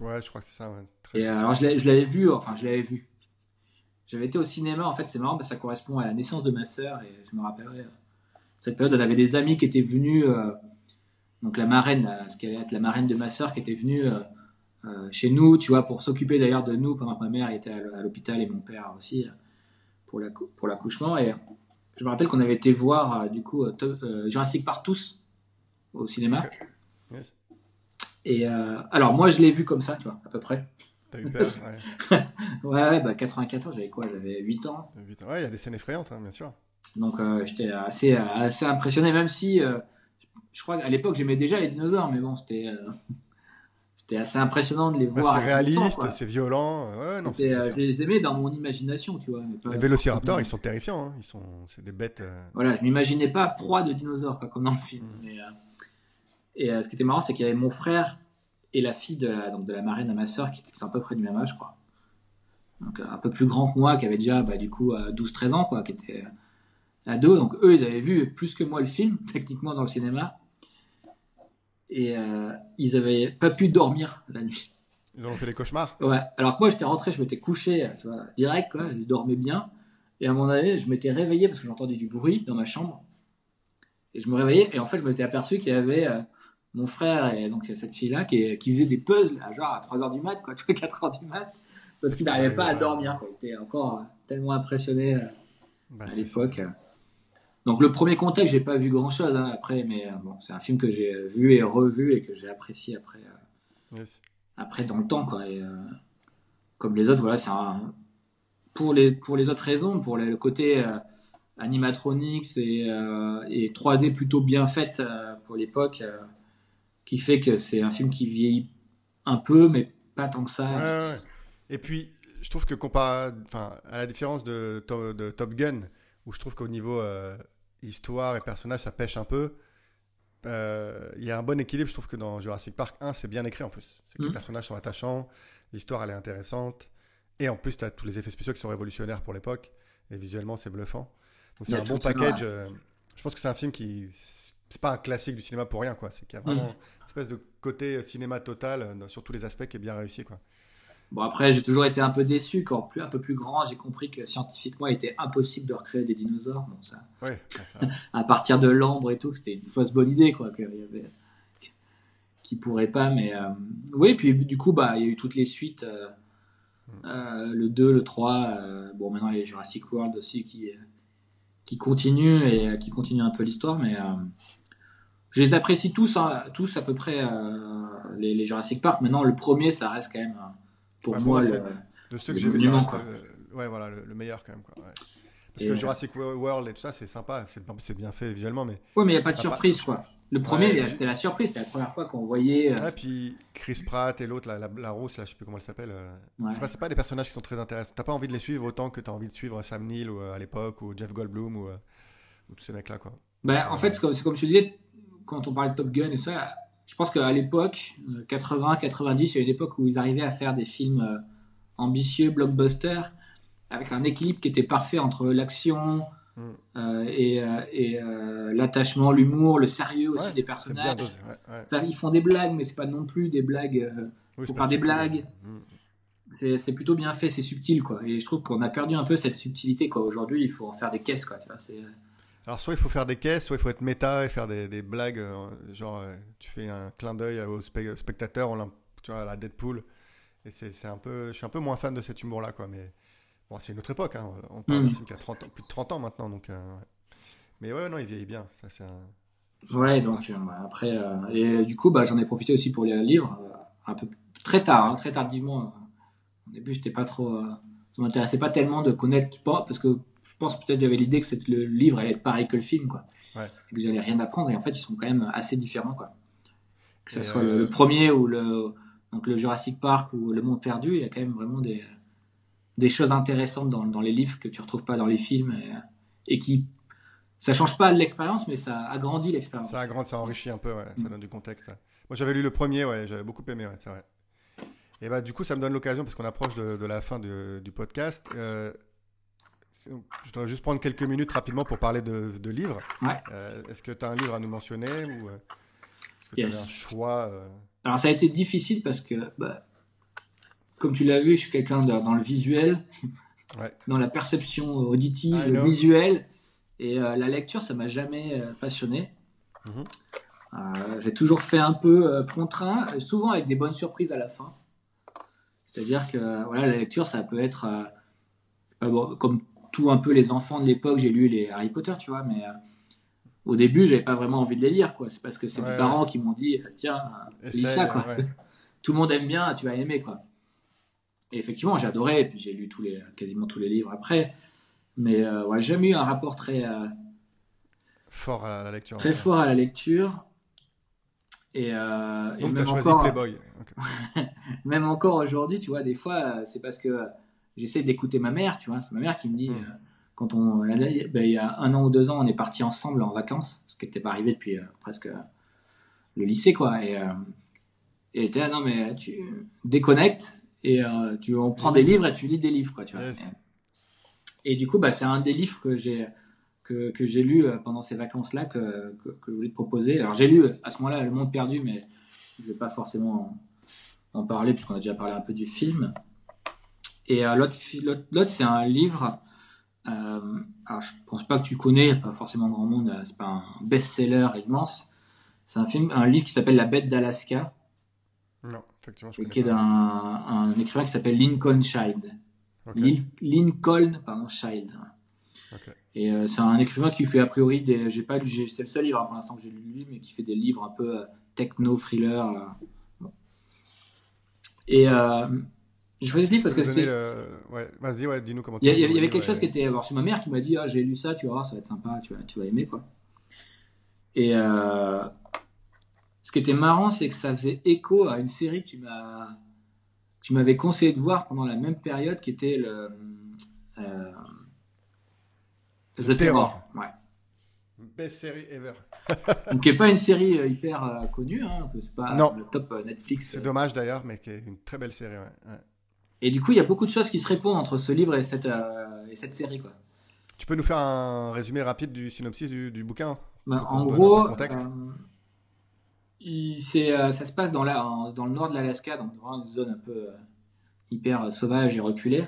Ouais, je crois que c'est ça. ouais. Très Et euh, alors, je l'avais vu, enfin, je l'avais vu. J'avais été au cinéma, en fait, c'est marrant parce que ça correspond à la naissance de ma sœur, et je me rappellerai. euh, cette période, on avait des amis qui étaient venus, euh, donc la marraine, euh, ce qui allait être la marraine de ma sœur, qui était venue euh, chez nous, tu vois, pour s'occuper d'ailleurs de nous pendant que ma mère était à l'hôpital et mon père aussi, pour l'accou- pour l'accouchement. Et je me rappelle qu'on avait été voir, du coup, Jurassic Park tous au cinéma. Yes. Et euh, alors, moi, je l'ai vu comme ça, tu vois, à peu près. T'as eu peur Ouais. Ouais, bah 94, j'avais quoi J'avais 8 ans. Putain, Ouais, il y a des scènes effrayantes, hein, bien sûr. Donc euh, j'étais assez, assez impressionné, même si euh, je crois qu'à l'époque j'aimais déjà les dinosaures, mais bon, c'était c'était assez impressionnant de les Bah, voir. c'est à 10 ans, réaliste, c'est violent. Ouais, non, euh, sûr. je les aimais dans mon imagination, tu vois. mais pas Les vélociraptors, ils sont terrifiants. hein. Ils sont, c'est des bêtes. euh, Voilà, je m'imaginais pas proie de dinosaures, quoi, comme dans le film. Mm. Mais, euh, et euh, ce qui était marrant, c'est qu'il y avait mon frère et la fille de la, donc de la marraine à ma sœur, qui, qui sont à peu près du même âge, je crois. Donc euh, un peu plus grand que moi, qui avait déjà, bah, du coup, euh, 12-13 ans, quoi, qui était euh, ado. Donc eux, ils avaient vu plus que moi le film, techniquement, dans le cinéma. Et euh, ils avaient pas pu dormir la nuit. Ils ont fait des cauchemars. Ouais, alors que moi j'étais rentré, je m'étais couché, tu vois, direct, quoi, je dormais bien. Et à mon avis, je m'étais réveillé parce que j'entendais du bruit dans ma chambre. Et je me réveillais, et en fait, je m'étais aperçu qu'il y avait euh, mon frère et donc cette fille-là qui, qui faisait des puzzles à genre à 3h du mat, quoi, tu vois, 4h du mat, parce qu'il n'arrivait pas à dormir, quoi. Il était encore euh, tellement impressionné euh, Bah, à l'époque. Donc le premier contact, j'ai pas vu grand-chose hein, après, mais euh, bon, c'est un film que j'ai vu et revu et que j'ai apprécié après. euh, Yes. après dans le temps quoi et, euh, comme les autres voilà c'est un pour les pour les autres raisons pour le côté euh, animatronics et, euh, et 3D plutôt bien fait euh, pour l'époque euh, qui fait que c'est un film qui vieillit un peu mais pas tant que ça Ouais, ouais, ouais. Et puis, je trouve que comparé, enfin, à la différence de, To- de Top Gun, où je trouve qu'au niveau euh, histoire et personnage, ça pêche un peu. euh, Il y a un bon équilibre. Je trouve que dans Jurassic Park 1, c'est bien écrit en plus. C'est que les Mhm. personnages sont attachants, l'histoire elle est intéressante, et en plus tu as tous les effets spéciaux qui sont révolutionnaires pour l'époque, et visuellement c'est bluffant. Donc c'est a un bon package. euh, je pense que c'est un film qui, c'est pas un classique du cinéma pour rien quoi. C'est qu'il y a vraiment Mhm. une espèce de côté cinéma total euh, sur tous les aspects qui est bien réussi quoi. bon après j'ai toujours été un peu déçu quand plus un peu plus grand j'ai compris que scientifiquement il était impossible de recréer des dinosaures bon ça Ouais, ça- ça- à partir de l'ambre et tout, que c'était une fausse bonne idée, quoi, qu'il y avait, qui pourrait pas, mais, euh, oui, puis du coup, bah, il y a eu toutes les suites, euh, euh, le 2, le 3, euh, bon, maintenant les Jurassic World aussi qui, qui continuent et euh, qui continuent un peu l'histoire, mais, euh, je les apprécie tous, hein, tous à peu près, euh, les, les Jurassic Park. Maintenant, le premier, ça reste quand même, euh, pour Ouais, pour moi, le, De ceux que j'ai ça reste quoi. le, ouais, voilà, le, le meilleur quand même. Quoi, ouais. Parce Et, que euh, Jurassic World et tout ça, c'est sympa, c'est bien fait visuellement, mais. ouais, mais il n'y a pas de pas- surprise, quoi. Le premier, Ouais, c'était la surprise, c'était la première fois qu'on voyait, euh, Ouais, puis Chris Pratt et l'autre, la, la, la rousse, là, je sais plus comment elle s'appelle. euh, Ouais. C'est pas, des personnages qui sont très intéressants. T'as pas envie de les suivre autant que t'as envie de suivre Sam Neill ou, à l'époque, ou Jeff Goldblum ou, euh, ces mecs-là, quoi. Bah, en fait, c'est comme, comme te disais, quand on parlait de Top Gun et ça, je pense qu'à l'époque, 80, 90, il y a une époque où ils arrivaient à faire des films ambitieux, blockbusters, avec un équilibre qui était parfait entre l'action mm. euh, et, euh, et euh, l'attachement, l'humour, le sérieux aussi des personnages. Ça, ils font des blagues, mais c'est pas non plus des blagues pour faire des blagues. Mm. C'est plutôt bien fait, c'est subtil quoi. Et je trouve qu'on a perdu un peu cette subtilité quoi. Aujourd'hui, il faut en faire des caisses quoi. Tu vois, alors soit il faut faire des caisses, soit il faut être méta et faire des, des blagues, genre tu fais un clin d'œil aux spectateurs, tu vois, à la Deadpool. Et c'est un peu, je suis un peu moins fan de cet humour là quoi. Mais Bon, c'est une autre époque, hein. on parle d'un mm. film qui a 30 ans, plus de 30 ans maintenant. Donc, euh, Mais ouais, non, il vieillit bien. Ça, c'est Ouais, donc euh, après, euh, et du coup, bah, j'en ai profité aussi pour lire un livre, un peu très tard, hein, très tardivement. Au début, j'étais pas trop, ça m'intéressait pas tellement de connaître, parce que je pense peut-être j'avais l'idée que le livre allait être pareil que le film, quoi, ouais. et que j'allais rien apprendre. Et en fait, ils sont quand même assez différents, quoi. Que ce soit le, premier ou le, donc le Jurassic Park ou le Monde Perdu, il y a quand même vraiment des des choses intéressantes dans, dans, les livres que tu retrouves pas dans les films et, et qui ça change pas l'expérience mais ça agrandit l'expérience ça agrandit ça enrichit un peu ouais, ça mm. donne du contexte moi j'avais lu le premier ouais j'avais beaucoup aimé ouais, c'est vrai et bah du coup ça me donne l'occasion parce qu'on approche de, de, la fin du, du podcast euh, je dois juste prendre quelques minutes rapidement pour parler de, de livres ouais. Euh, est-ce que tu as un livre à nous mentionner ou euh, est-ce que tu as un choix alors ça a été difficile parce que bah, comme tu l'as vu, je suis quelqu'un dans le visuel, dans la perception auditive, visuelle. Et euh, la lecture, ça m'a jamais euh, passionné. Mhm. Euh, j'ai toujours fait un peu contraint, souvent avec des bonnes surprises à la fin. C'est-à-dire que voilà, la lecture, ça peut être comme tout un peu les enfants de l'époque. J'ai lu les Harry Potter, tu vois, mais au début, j'avais pas vraiment envie de les lire, quoi. C'est parce que c'est mes parents qui m'ont dit, tiens, lis ça, quoi. tout le monde aime bien, tu vas aimer, quoi. Et effectivement, adoré, et puis j'ai lu tous les, quasiment tous les livres après. Mais euh, ouais, jamais eu un rapport très. Euh, fort à la lecture. Très fort à la lecture. Et, euh, Donc, tu as choisi Playboy. même encore aujourd'hui, tu vois, des fois, c'est parce que j'essaie d'écouter ma mère, tu vois. C'est ma mère qui me dit. Hmm. quand on, ben, il y a un an ou deux ans, on est partis ensemble en vacances, ce qui n'était pas arrivé depuis presque le lycée, quoi. Et, et était non, mais tu déconnectes et euh, tu, on prend des livres et tu lis des livres, quoi, tu vois. Et, du coup, bah, c'est un des livres que j'ai que, que j'ai lu euh, pendant ces vacances-là que, que, je voulais te proposer. Alors j'ai lu à ce moment-là Le Monde Perdu, mais je vais pas forcément en, parler puisqu'on a déjà parlé un peu du film. Et euh, l'autre, c'est un livre. Euh, alors je pense pas que tu connais, pas forcément grand monde. C'est pas un best-seller immense. C'est un film, un livre qui s'appelle La Bête d'Alaska. Non qui est d'un un écrivain qui s'appelle Lincoln Child. Lincoln, pardon, Child. Et euh, c'est un écrivain qui fait a priori des. J'ai pas lu, c'est le seul livre hein, pour l'instant que j'ai lu, mais qui fait des livres un peu euh, techno, thriller. Euh, Et choisi ce livre parce que c'était. Ouais, vas-y, ouais, dis-nous comment. Il y, avait quelque chose qui était. Alors, c'est ma mère qui m'a dit, ah, j'ai lu ça, tu vas voir, ça va être sympa, tu vas, tu vas aimer quoi. Et ce qui était marrant, c'est que ça faisait écho à une série que tu m'as, tu m'avais conseillé de voir pendant la même période, qui était le euh, The, Terror. Ouais. Best série ever. Donc, qui n'est pas une série euh, hyper euh, connue, hein, c'est pas non. le top Netflix. C'est dommage d'ailleurs, mais qui est une très belle série. Ouais. Et du coup, il y a beaucoup de choses qui se répondent entre ce livre et cette, et cette série. Quoi. Tu peux nous faire un résumé rapide du synopsis du, du bouquin ben, En gros, euh, ça se passe dans, la, dans le nord de l'Alaska, donc dans une zone un peu euh, hyper sauvage et reculée.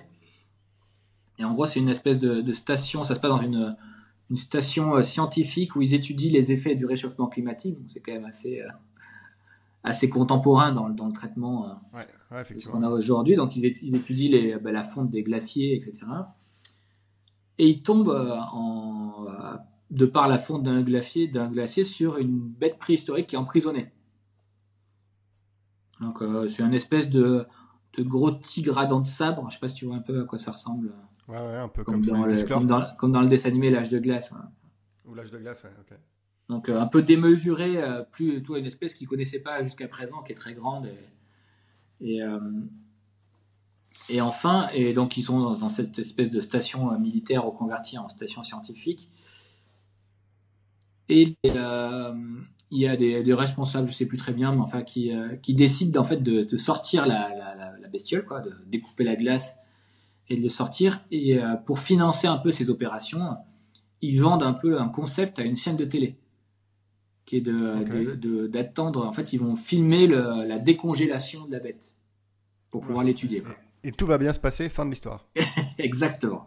Et en gros, c'est une espèce de, station, ça se passe dans une, une station euh, scientifique où ils étudient les effets du réchauffement climatique. Donc c'est quand même assez, assez contemporain dans, dans le traitement ce qu'on a aujourd'hui. Donc ils, étudient les, bah, la fonte des glaciers, etc. Et ils tombent en de par la fonte d'un glacier, d'un glacier sur une bête préhistorique qui est emprisonnée. Donc euh, c'est une espèce de, de, gros tigre à dents de sabre. Je sais pas si tu vois un peu à quoi ça ressemble. Ouais, ouais un peu comme, dans, le, comme, dans, le dessin animé L'âge de glace. Ou L'âge de glace, ouais, ok. Donc euh, un peu démesuré, euh, plus toi une espèce qu'ils connaissaient pas jusqu'à présent, qui est très grande. Et, et, enfin, et donc ils sont dans, cette espèce de station militaire reconvertie en station scientifique. Et euh, il y a des, responsables, je sais plus très bien, mais enfin qui, euh, décident en fait de, sortir la, bestiole, de découper la glace et de le sortir. Et euh, pour financer un peu ces opérations, ils vendent un peu un concept à une chaîne de télé qui est de d'attendre. en fait, ils vont filmer la décongélation de la bête pour pouvoir l'étudier. Et tout va bien se passer, fin de l'histoire. Exactement.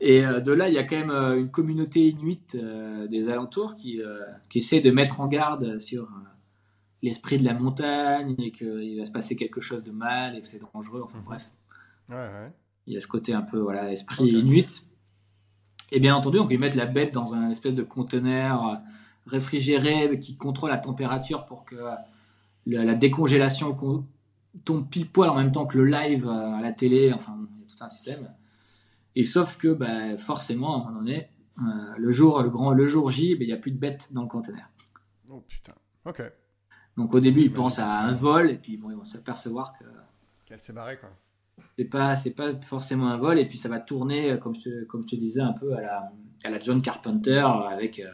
Et euh, de là, il y a quand même euh, une communauté inuite euh, des alentours qui, qui essaie de mettre en garde sur l'esprit de la montagne et qu'il va se passer quelque chose de mal et que c'est dangereux. Enfin bref. Ouais, ouais. Il y a ce côté un peu voilà esprit inuit. Et bien entendu, on peut mettre la bête dans un espèce de conteneur réfrigéré qui contrôle la température pour que la, décongélation tombe pile poil en même temps que le live à la télé. Enfin, il y a tout un système. Et sauf que bah, forcément, à un moment donné, euh, le jour, le grand, le jour J, bah, il n'y a plus de bêtes dans le conteneur. Oh putain. Ok. Donc au début, ils pensent à un vol et puis bon, ils vont s'apercevoir que. Qu'elle s'est barrée quoi. C'est pas, c'est pas forcément un vol et puis ça va tourner comme je, comme je te disais un peu à la, à la John Carpenter avec euh,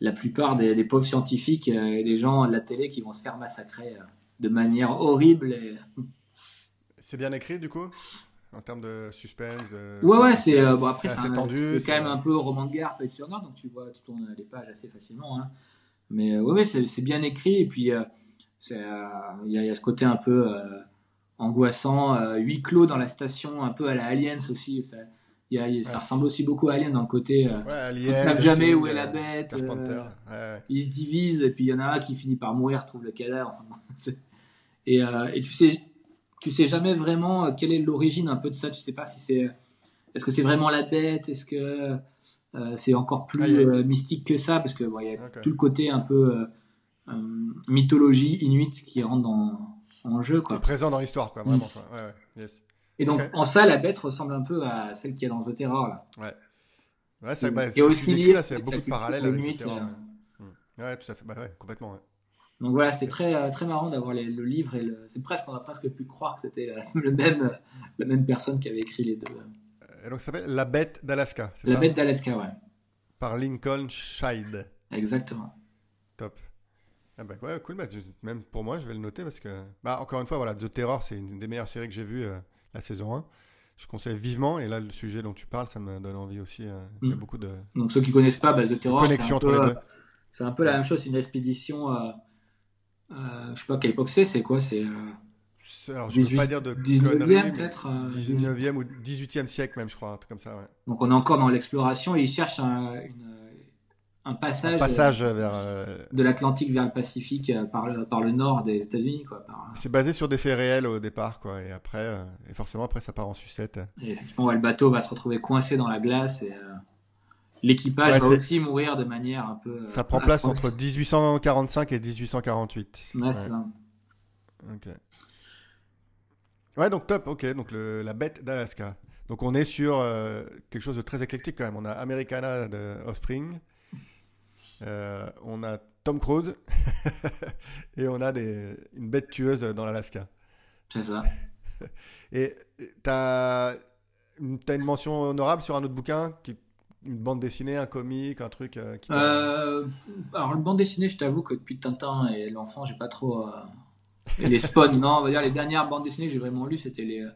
la plupart des, pauvres scientifiques euh, et des gens de la télé qui vont se faire massacrer de manière horrible. Et... C'est bien écrit du coup en termes de suspense Ouais, ouais, c'est euh, bon, après c'est tendu. C'est quand même un peu roman de guerre, turner, donc tu vois, tu tournes les pages assez facilement. Hein. Mais euh, ouais, ouais c'est bien écrit et puis euh, il y, y, a ce côté un peu angoissant, huis clos dans la station, un peu à la Aliens aussi. Ça, y a, ça ressemble aussi beaucoup à Alien dans le côté. ouais, on ne sait jamais où est la bête. ils se divisent et puis il y en a un qui finit par mourir, trouve le cadavre. et, et tu sais tu sais jamais vraiment euh, quelle est l'origine un peu de ça. Tu sais pas si c'est, est-ce que c'est vraiment la bête, est-ce que euh, c'est encore plus ah, euh, mystique que ça, parce que il y a tout le côté un peu mythologie inuite qui rentre dans, en jeu, quoi. Présent dans l'histoire, quoi, vraiment. Et donc en ça, la bête ressemble un peu à celle qui est dans The Terror là. Ouais. Ouais, c'est bah, aussi lié. Là, c'est beaucoup de parallèles avec The Terror. Ouais, tout à fait. Bah, ouais, complètement. Ouais. Donc voilà, c'était très, euh, très marrant d'avoir le livre et le... c'est presque, on a presque pu croire que c'était le même, la même personne qui avait écrit les deux. Et donc ça s'appelle La Bête d'Alaska, c'est ça La Bête d'Alaska, ouais. Par Lincoln Scheid. Exactement. Top. Ah bah ouais, cool. Bah, même pour moi, je vais le noter parce que, bah, encore une fois, voilà, The Terror, c'est une des meilleures séries que j'ai vues euh, la saison 1. Je conseille vivement. Et là, le sujet dont tu parles, ça me donne envie aussi. Euh, il y a mm. beaucoup de. Donc ceux qui connaissent pas, bah, The Terror, c'est un, peu, c'est un peu la même chose. C'est une expédition euh, je sais pas quelle époque c'est, c'est quoi C'est. Euh, alors, je ne veux pas dire de 19e peut-être 19e euh, ou 18e siècle même, je crois, un truc comme ça. Ouais. Donc on est encore dans l'exploration et ils cherchent un, un passage, passage vers, de l'Atlantique vers le Pacifique par, le, par le nord des États-Unis. Quoi, C'est basé sur des faits réels au départ, quoi, et après, et forcément après ça part en sucette. Et effectivement, le bateau va se retrouver coincé dans la glace et L'équipage va aussi mourir de manière un peu. Ça prend place entre 1845 et 1848. Ouais, c'est ça. Ok. Ouais, donc top, ok. Donc le, la bête d'Alaska. Donc on est sur euh, quelque chose de très éclectique quand même. On a Americana de Offspring. Euh, on a Tom Cruise. et on a des, une bête tueuse dans l'Alaska. C'est ça. et tu as, as, une mention honorable sur un autre bouquin qui une bande dessinée, un comique, un truc euh, qui euh, Alors, le bande dessinée, je t'avoue que depuis Tintin et l'enfant, j'ai pas trop. Euh, les Spawn, non, on va dire les dernières bandes dessinées que j'ai vraiment lues, c'était les,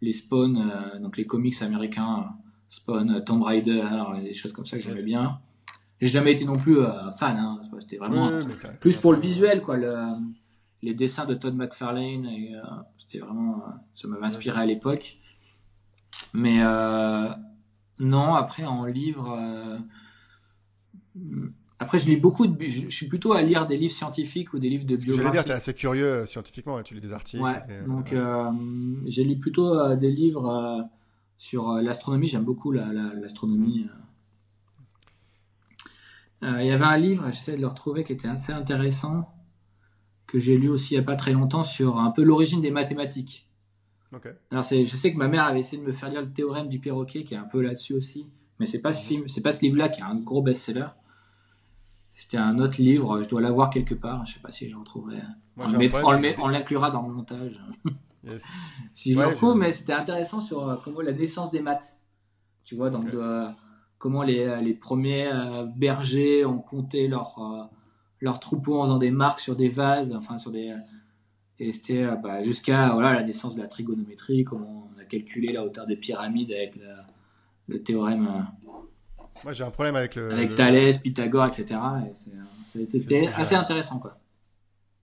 les Spawn, donc les comics américains, Spawn, Tomb Raider, des choses comme ça que j'aimais bien. J'ai jamais été non plus fan, hein, c'était vraiment plus pour le visuel, quoi. Le, les dessins de Todd McFarlane, c'était vraiment. ça m'avait inspiré à l'époque. Mais. Non, après en livre. Euh, après, je lis beaucoup de. Je suis plutôt à lire des livres scientifiques ou des livres de biographie. J'allais dire, tu es assez curieux euh, scientifiquement, tu lis des articles. Ouais, donc euh, j'ai lu plutôt des livres sur l'astronomie. J'aime beaucoup l'astronomie. Il y avait un livre, j'essaie de le retrouver, qui était assez intéressant, que j'ai lu aussi il n'y a pas très longtemps, sur un peu l'origine des mathématiques. Alors je sais que ma mère avait essayé de me faire lire le théorème du perroquet, qui est un peu là-dessus aussi, mais c'est pas ce film, c'est pas ce livre-là qui est un gros best-seller. C'était un autre livre, je dois l'avoir quelque part, je sais pas si je le retrouverai. on, l'inclura dans le montage. si je le retrouve, mais c'était intéressant sur euh, comment la naissance des maths. Tu vois, donc comment les, les premiers bergers ont compté leurs leurs troupeaux en faisant des marques sur des vases, enfin sur des et c'était bah, jusqu'à voilà la naissance de la trigonométrie, comment on a calculé la hauteur des pyramides avec le théorème. Moi j'ai un problème avec le avec Thalès, Pythagore, etc. C'était assez intéressant quoi.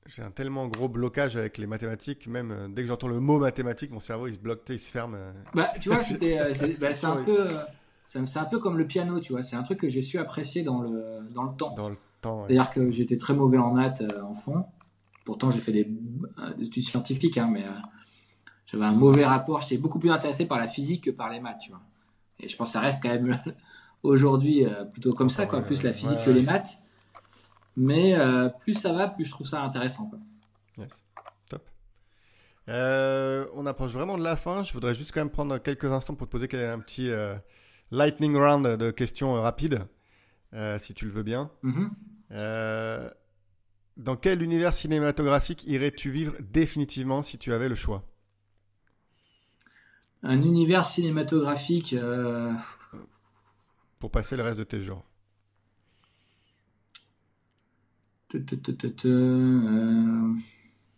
J'ai un tellement gros blocage avec les mathématiques, même euh, dès que j'entends le mot mathématiques, mon cerveau il se bloque, il se ferme. Euh. Bah, tu vois, c'était, euh, bah, c'est, un peu, c'est un peu comme le piano, tu vois. C'est un truc que j'ai su apprécier dans le, dans le temps. Dans le temps. C'est-à-dire que j'étais très mauvais en maths en fond. Pourtant, j'ai fait des, études scientifiques, hein, mais j'avais un mauvais rapport. J'étais beaucoup plus intéressé par la physique que par les maths, tu vois. Et je pense que ça reste quand même aujourd'hui plutôt comme ça, quoi. Plus la physique que les maths. Mais euh, plus ça va, plus je trouve ça intéressant. Quoi. Yes. Top. Euh, on approche vraiment de la fin. Je voudrais juste quand même prendre quelques instants pour te poser un petit euh, lightning round de questions rapides, si tu le veux bien. Mm-hmm. dans quel univers cinématographique irais-tu vivre définitivement si tu avais le choix? Un univers cinématographique. Pour passer le reste de tes jours. Euh...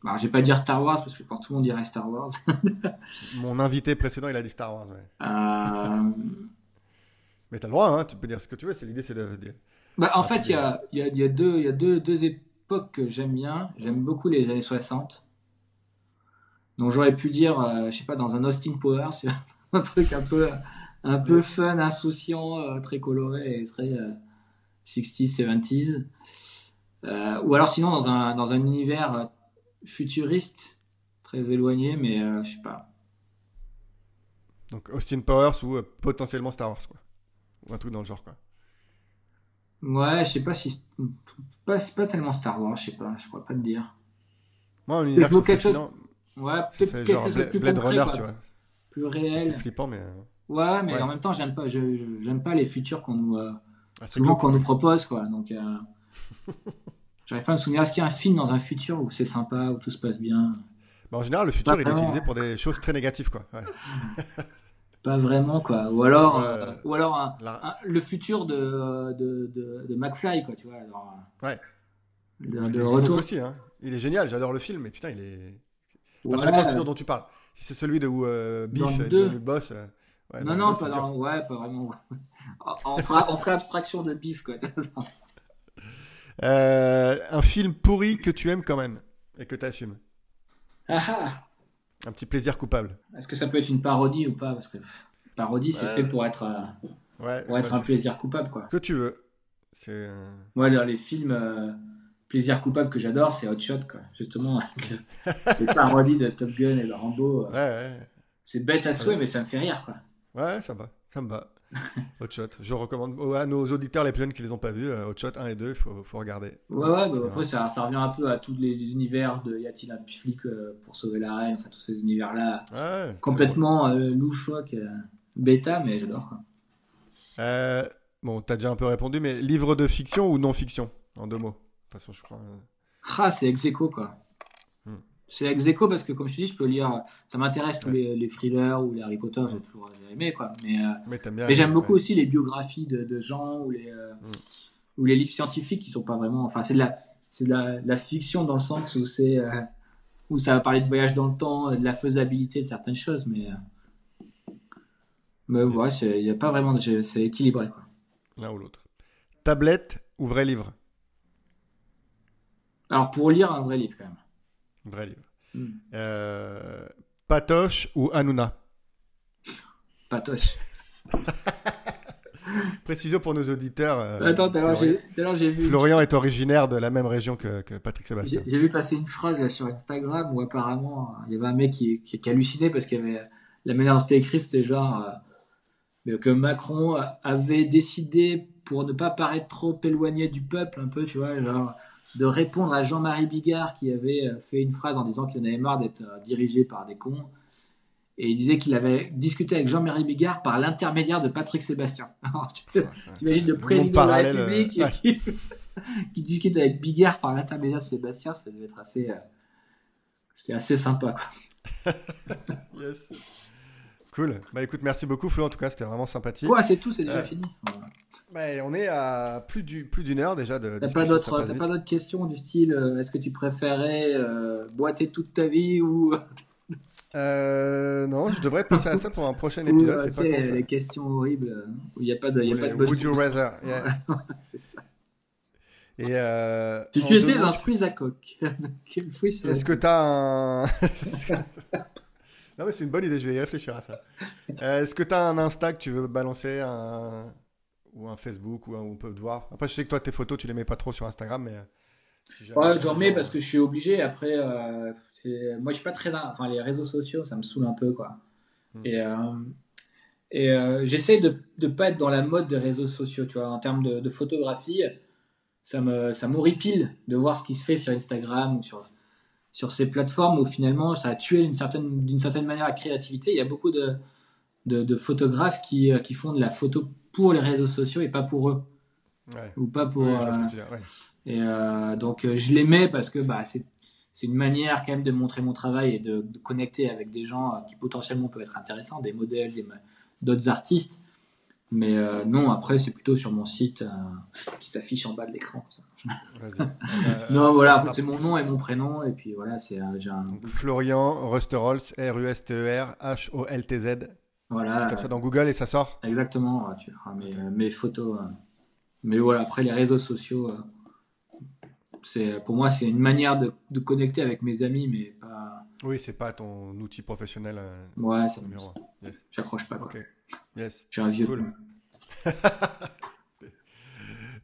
Alors, je vais pas dire Star Wars parce que quand tout le monde dirait Star Wars. Mon invité précédent, il a dit Star Wars. Ouais. Euh... Mais t'as le droit, hein, tu peux dire ce que tu veux. C'est l'idée, c'est de. Bah, en fait, il y a, y, a, y a, deux, y a deux, deux époques que j'aime bien. J'aime beaucoup les années 60. Donc j'aurais pu dire, euh, je sais pas, dans un Austin Powers, un truc un peu, un peu fun, insouciant, euh, très coloré et très 60s, euh, 70s. Euh, ou alors sinon dans un, dans un univers futuriste, très éloigné, mais je sais pas. Donc Austin Powers ou potentiellement Star Wars, quoi. Ou un truc dans le genre, quoi. Ouais, je sais pas si. Pas, pas tellement Star Wars, je sais pas, je pourrais pas te dire. Moi, un univers je quelque chose... Ouais, c'est genre Blade, plus Blade Runner, tu vois. Plus réel. C'est flippant, mais. Ouais, mais en même temps, j'aime pas, j'aime pas les futurs qu'on nous, euh, ah, souvent qu'on nous propose, quoi. Donc, euh... J'arrive pas à me souvenir. Est-ce qu'il y a un film dans un futur où c'est sympa, où tout se passe bien? Bah, En général, le futur, il est utilisé pour des choses très négatives, quoi. Ouais. pas vraiment, quoi. Ou alors, euh, ou alors un, le futur de, de, de, de, McFly, quoi, tu vois. ouais. De, de retour. aussi, hein. Il est génial, j'adore le film, mais putain, il est. Enfin, ouais. ça le futur dont tu parles. Si c'est celui de où euh, Biff est le boss. Euh, ouais, non, non, pas, dans... ouais, pas vraiment. on, fera, on fera abstraction de Biff, quoi. Euh, un film pourri que tu aimes quand même et que tu assumes. Ah, ah. Un petit plaisir coupable. Est-ce que ça peut être une parodie ou pas? Parce que parodie, c'est fait pour être, euh, pour être un plaisir coupable. Quoi. Que tu veux. C'est. Ouais, les films euh, plaisir coupable que j'adore, c'est Hot Shot, quoi. Justement, les parodies de Top Gun et de Rambo. Ouais, ouais. C'est bête à souhait, mais ça me fait rire, quoi. Ouais, ça va, ça me va. Hotshot. Je recommande à nos auditeurs les plus jeunes qui les ont pas vus, euh, Hotshot 1 et 2, il faut, faut, regarder. Ouais, ouais, bah, après ça, ça, revient un peu à tous les, univers de y a-t-il un flic euh, pour sauver la reine, enfin tous ces univers-là. Ouais, complètement euh, loufoque, euh, bêta, mais j'adore. Euh, bon, t'as déjà un peu répondu, mais livre de fiction ou non fiction En deux mots? De toute façon, je crois. Ah, c'est ex quoi. C'est ex aequo parce que, comme je te dis, je peux lire. Ça m'intéresse tous les, les, thrillers ou les Harry Potter, j'ai toujours aimé, quoi. Mais, euh, mais, j'aime beaucoup aussi les biographies de, de gens ou les, euh, mm. ou les livres scientifiques qui sont pas vraiment. Enfin, c'est de la, c'est de la, la, fiction dans le sens où c'est. Euh, où ça va parler de voyage dans le temps, de la faisabilité de certaines choses, mais. mais ouais, il n'y a pas vraiment. C'est équilibré. L'un ou l'autre. Tablette ou vrai livre? Alors, pour lire, un vrai livre, quand même. Vrai livre. Hmm. Euh, Patoche ou Hanouna? Patoche. Précision pour nos auditeurs. Euh, Attends, tout j'ai vu. Florian est originaire de la même région que, Patrick Sébastien. J'ai vu passer une phrase sur Instagram où apparemment il y avait un mec qui, qui, hallucinait parce qu'il y avait la manière dont c'était écrit, c'était genre euh, que Macron avait décidé pour ne pas paraître trop éloigné du peuple, un peu, tu vois, genre de répondre à Jean-Marie Bigard qui avait euh, fait une phrase en disant qu'il en avait marre d'être euh, dirigé par des cons. Et il disait qu'il avait discuté avec Jean-Marie Bigard par l'intermédiaire de Patrick Sébastien. Tu imagines le président de la République qui, discute avec Bigard par l'intermédiaire de Sébastien, ça devait être assez, euh, c'est assez sympa. Quoi. yes. Cool. Bah écoute, merci beaucoup Flo, en tout cas, c'était vraiment sympathique. Ouais, c'est tout, c'est déjà fini. Bah, on est à plus d'une plus heure déjà de. T'as pas d'autres questions du style euh, est-ce que tu préférais euh, boiter toute ta vie ou euh, non, je devrais penser à ça pour un prochain épisode. c'est pas les questions horribles où il n'y a pas de, y a pas de Would you rather C'est ça. Et tu, tu étais un fruit à coque. Est-ce que tu as un. non, mais c'est une bonne idée, je vais y réfléchir à ça. Est-ce que tu as un Insta que tu veux balancer un... ou un Facebook où on peut te voir Après, je sais que toi, tes photos, tu les mets pas trop sur Instagram, mais. Si ouais, j'en mets parce que je suis obligé. Après, euh, moi, je suis pas très. Enfin, les réseaux sociaux, ça me saoule un peu, quoi. Hmm. Et. Et j'essaie de ne pas être dans la mode des réseaux sociaux, tu vois, en termes de, de photographie ça me ça m'horripile de voir ce qui se fait sur Instagram ou sur sur ces plateformes où finalement ça a tué d'une certaine d'une certaine manière la créativité. Il y a beaucoup de de, de photographes qui, euh, qui font de la photo pour les réseaux sociaux et pas pour eux ou pas pour euh, et euh, donc je les mets parce que bah c'est c'est une manière quand même de montrer mon travail et de, de connecter avec des gens qui potentiellement peuvent être intéressants, des modèles, d'autres artistes. Mais euh, non, après, c'est plutôt sur mon site euh, qui s'affiche en bas de l'écran. non, voilà, c'est mon nom et mon prénom. Et puis voilà, c'est euh, Florian Rusterholz, R-U-S-T-E-R, H-O-L-T-Z. Voilà. Comme ça dans Google et ça sort Exactement, tu verras mes, mes photos. Mais voilà, après, les réseaux sociaux, c'est pour moi, c'est une manière de, de, connecter avec mes amis, mais pas. Oui, c'est pas ton outil professionnel. ouais, c'est numéro. Yes. J'accroche pas. Quoi. Yes. Je suis un vieux. Cool.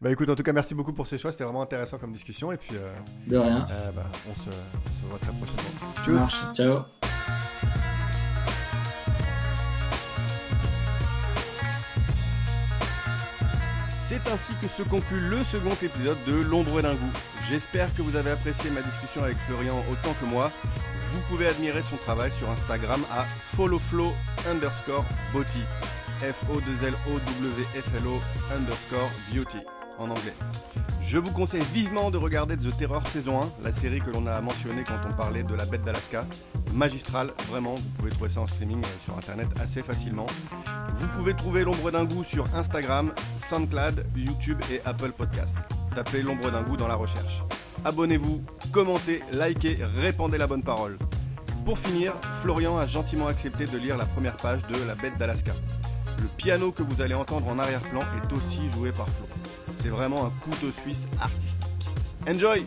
bah écoute, en tout cas, merci beaucoup pour ces choix. C'était vraiment intéressant comme discussion. Et puis, euh, de rien. Euh, bah, on, se, on, se, voit très prochainement. Tchuss. Ciao. C'est ainsi que se conclut le second épisode de L'ombre d'un goût. J'espère que vous avez apprécié ma discussion avec Florian autant que moi. Vous pouvez admirer son travail sur Instagram à followflow underscore beauty. F-O-2-L-O-W-F-L-O underscore beauty en anglais. Je vous conseille vivement de regarder The Terror saison 1, la série que l'on a mentionnée quand on parlait de la bête d'Alaska. Magistrale, vraiment, vous pouvez trouver ça en streaming euh, sur internet assez facilement. Vous pouvez trouver l'ombre d'un goût sur Instagram, SoundCloud, YouTube et Apple Podcast. Tapez l'ombre d'un goût dans la recherche. Abonnez-vous, commentez, likez, répandez la bonne parole. Pour finir, Florian a gentiment accepté de lire la première page de La bête d'Alaska. Le piano que vous allez entendre en arrière-plan est aussi joué par Flo. C'est vraiment un couteau suisse artistique. Enjoy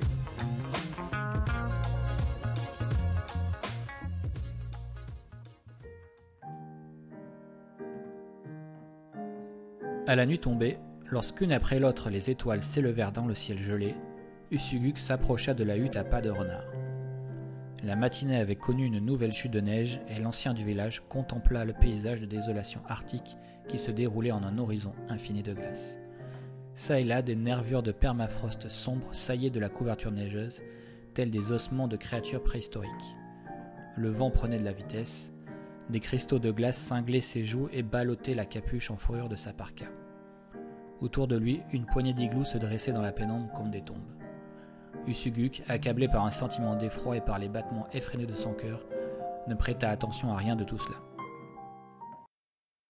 À la nuit tombée, lorsqu'une après l'autre les étoiles s'élevèrent dans le ciel gelé, Usuguk s'approcha de la hutte à pas de renard. La matinée avait connu une nouvelle chute de neige et l'ancien du village contempla le paysage de désolation arctique qui se déroulait en un horizon infini de glace. Ça et là, des nervures de permafrost sombres saillaient de la couverture neigeuse, tels des ossements de créatures préhistoriques. Le vent prenait de la vitesse, des cristaux de glace cinglaient ses joues et ballottaient la capuche en fourrure de sa parka. Autour de lui, une poignée d'iglous se dressait dans la pénombre comme des tombes. Usuguk, accablé par un sentiment d'effroi et par les battements effrénés de son cœur, ne prêta attention à rien de tout cela.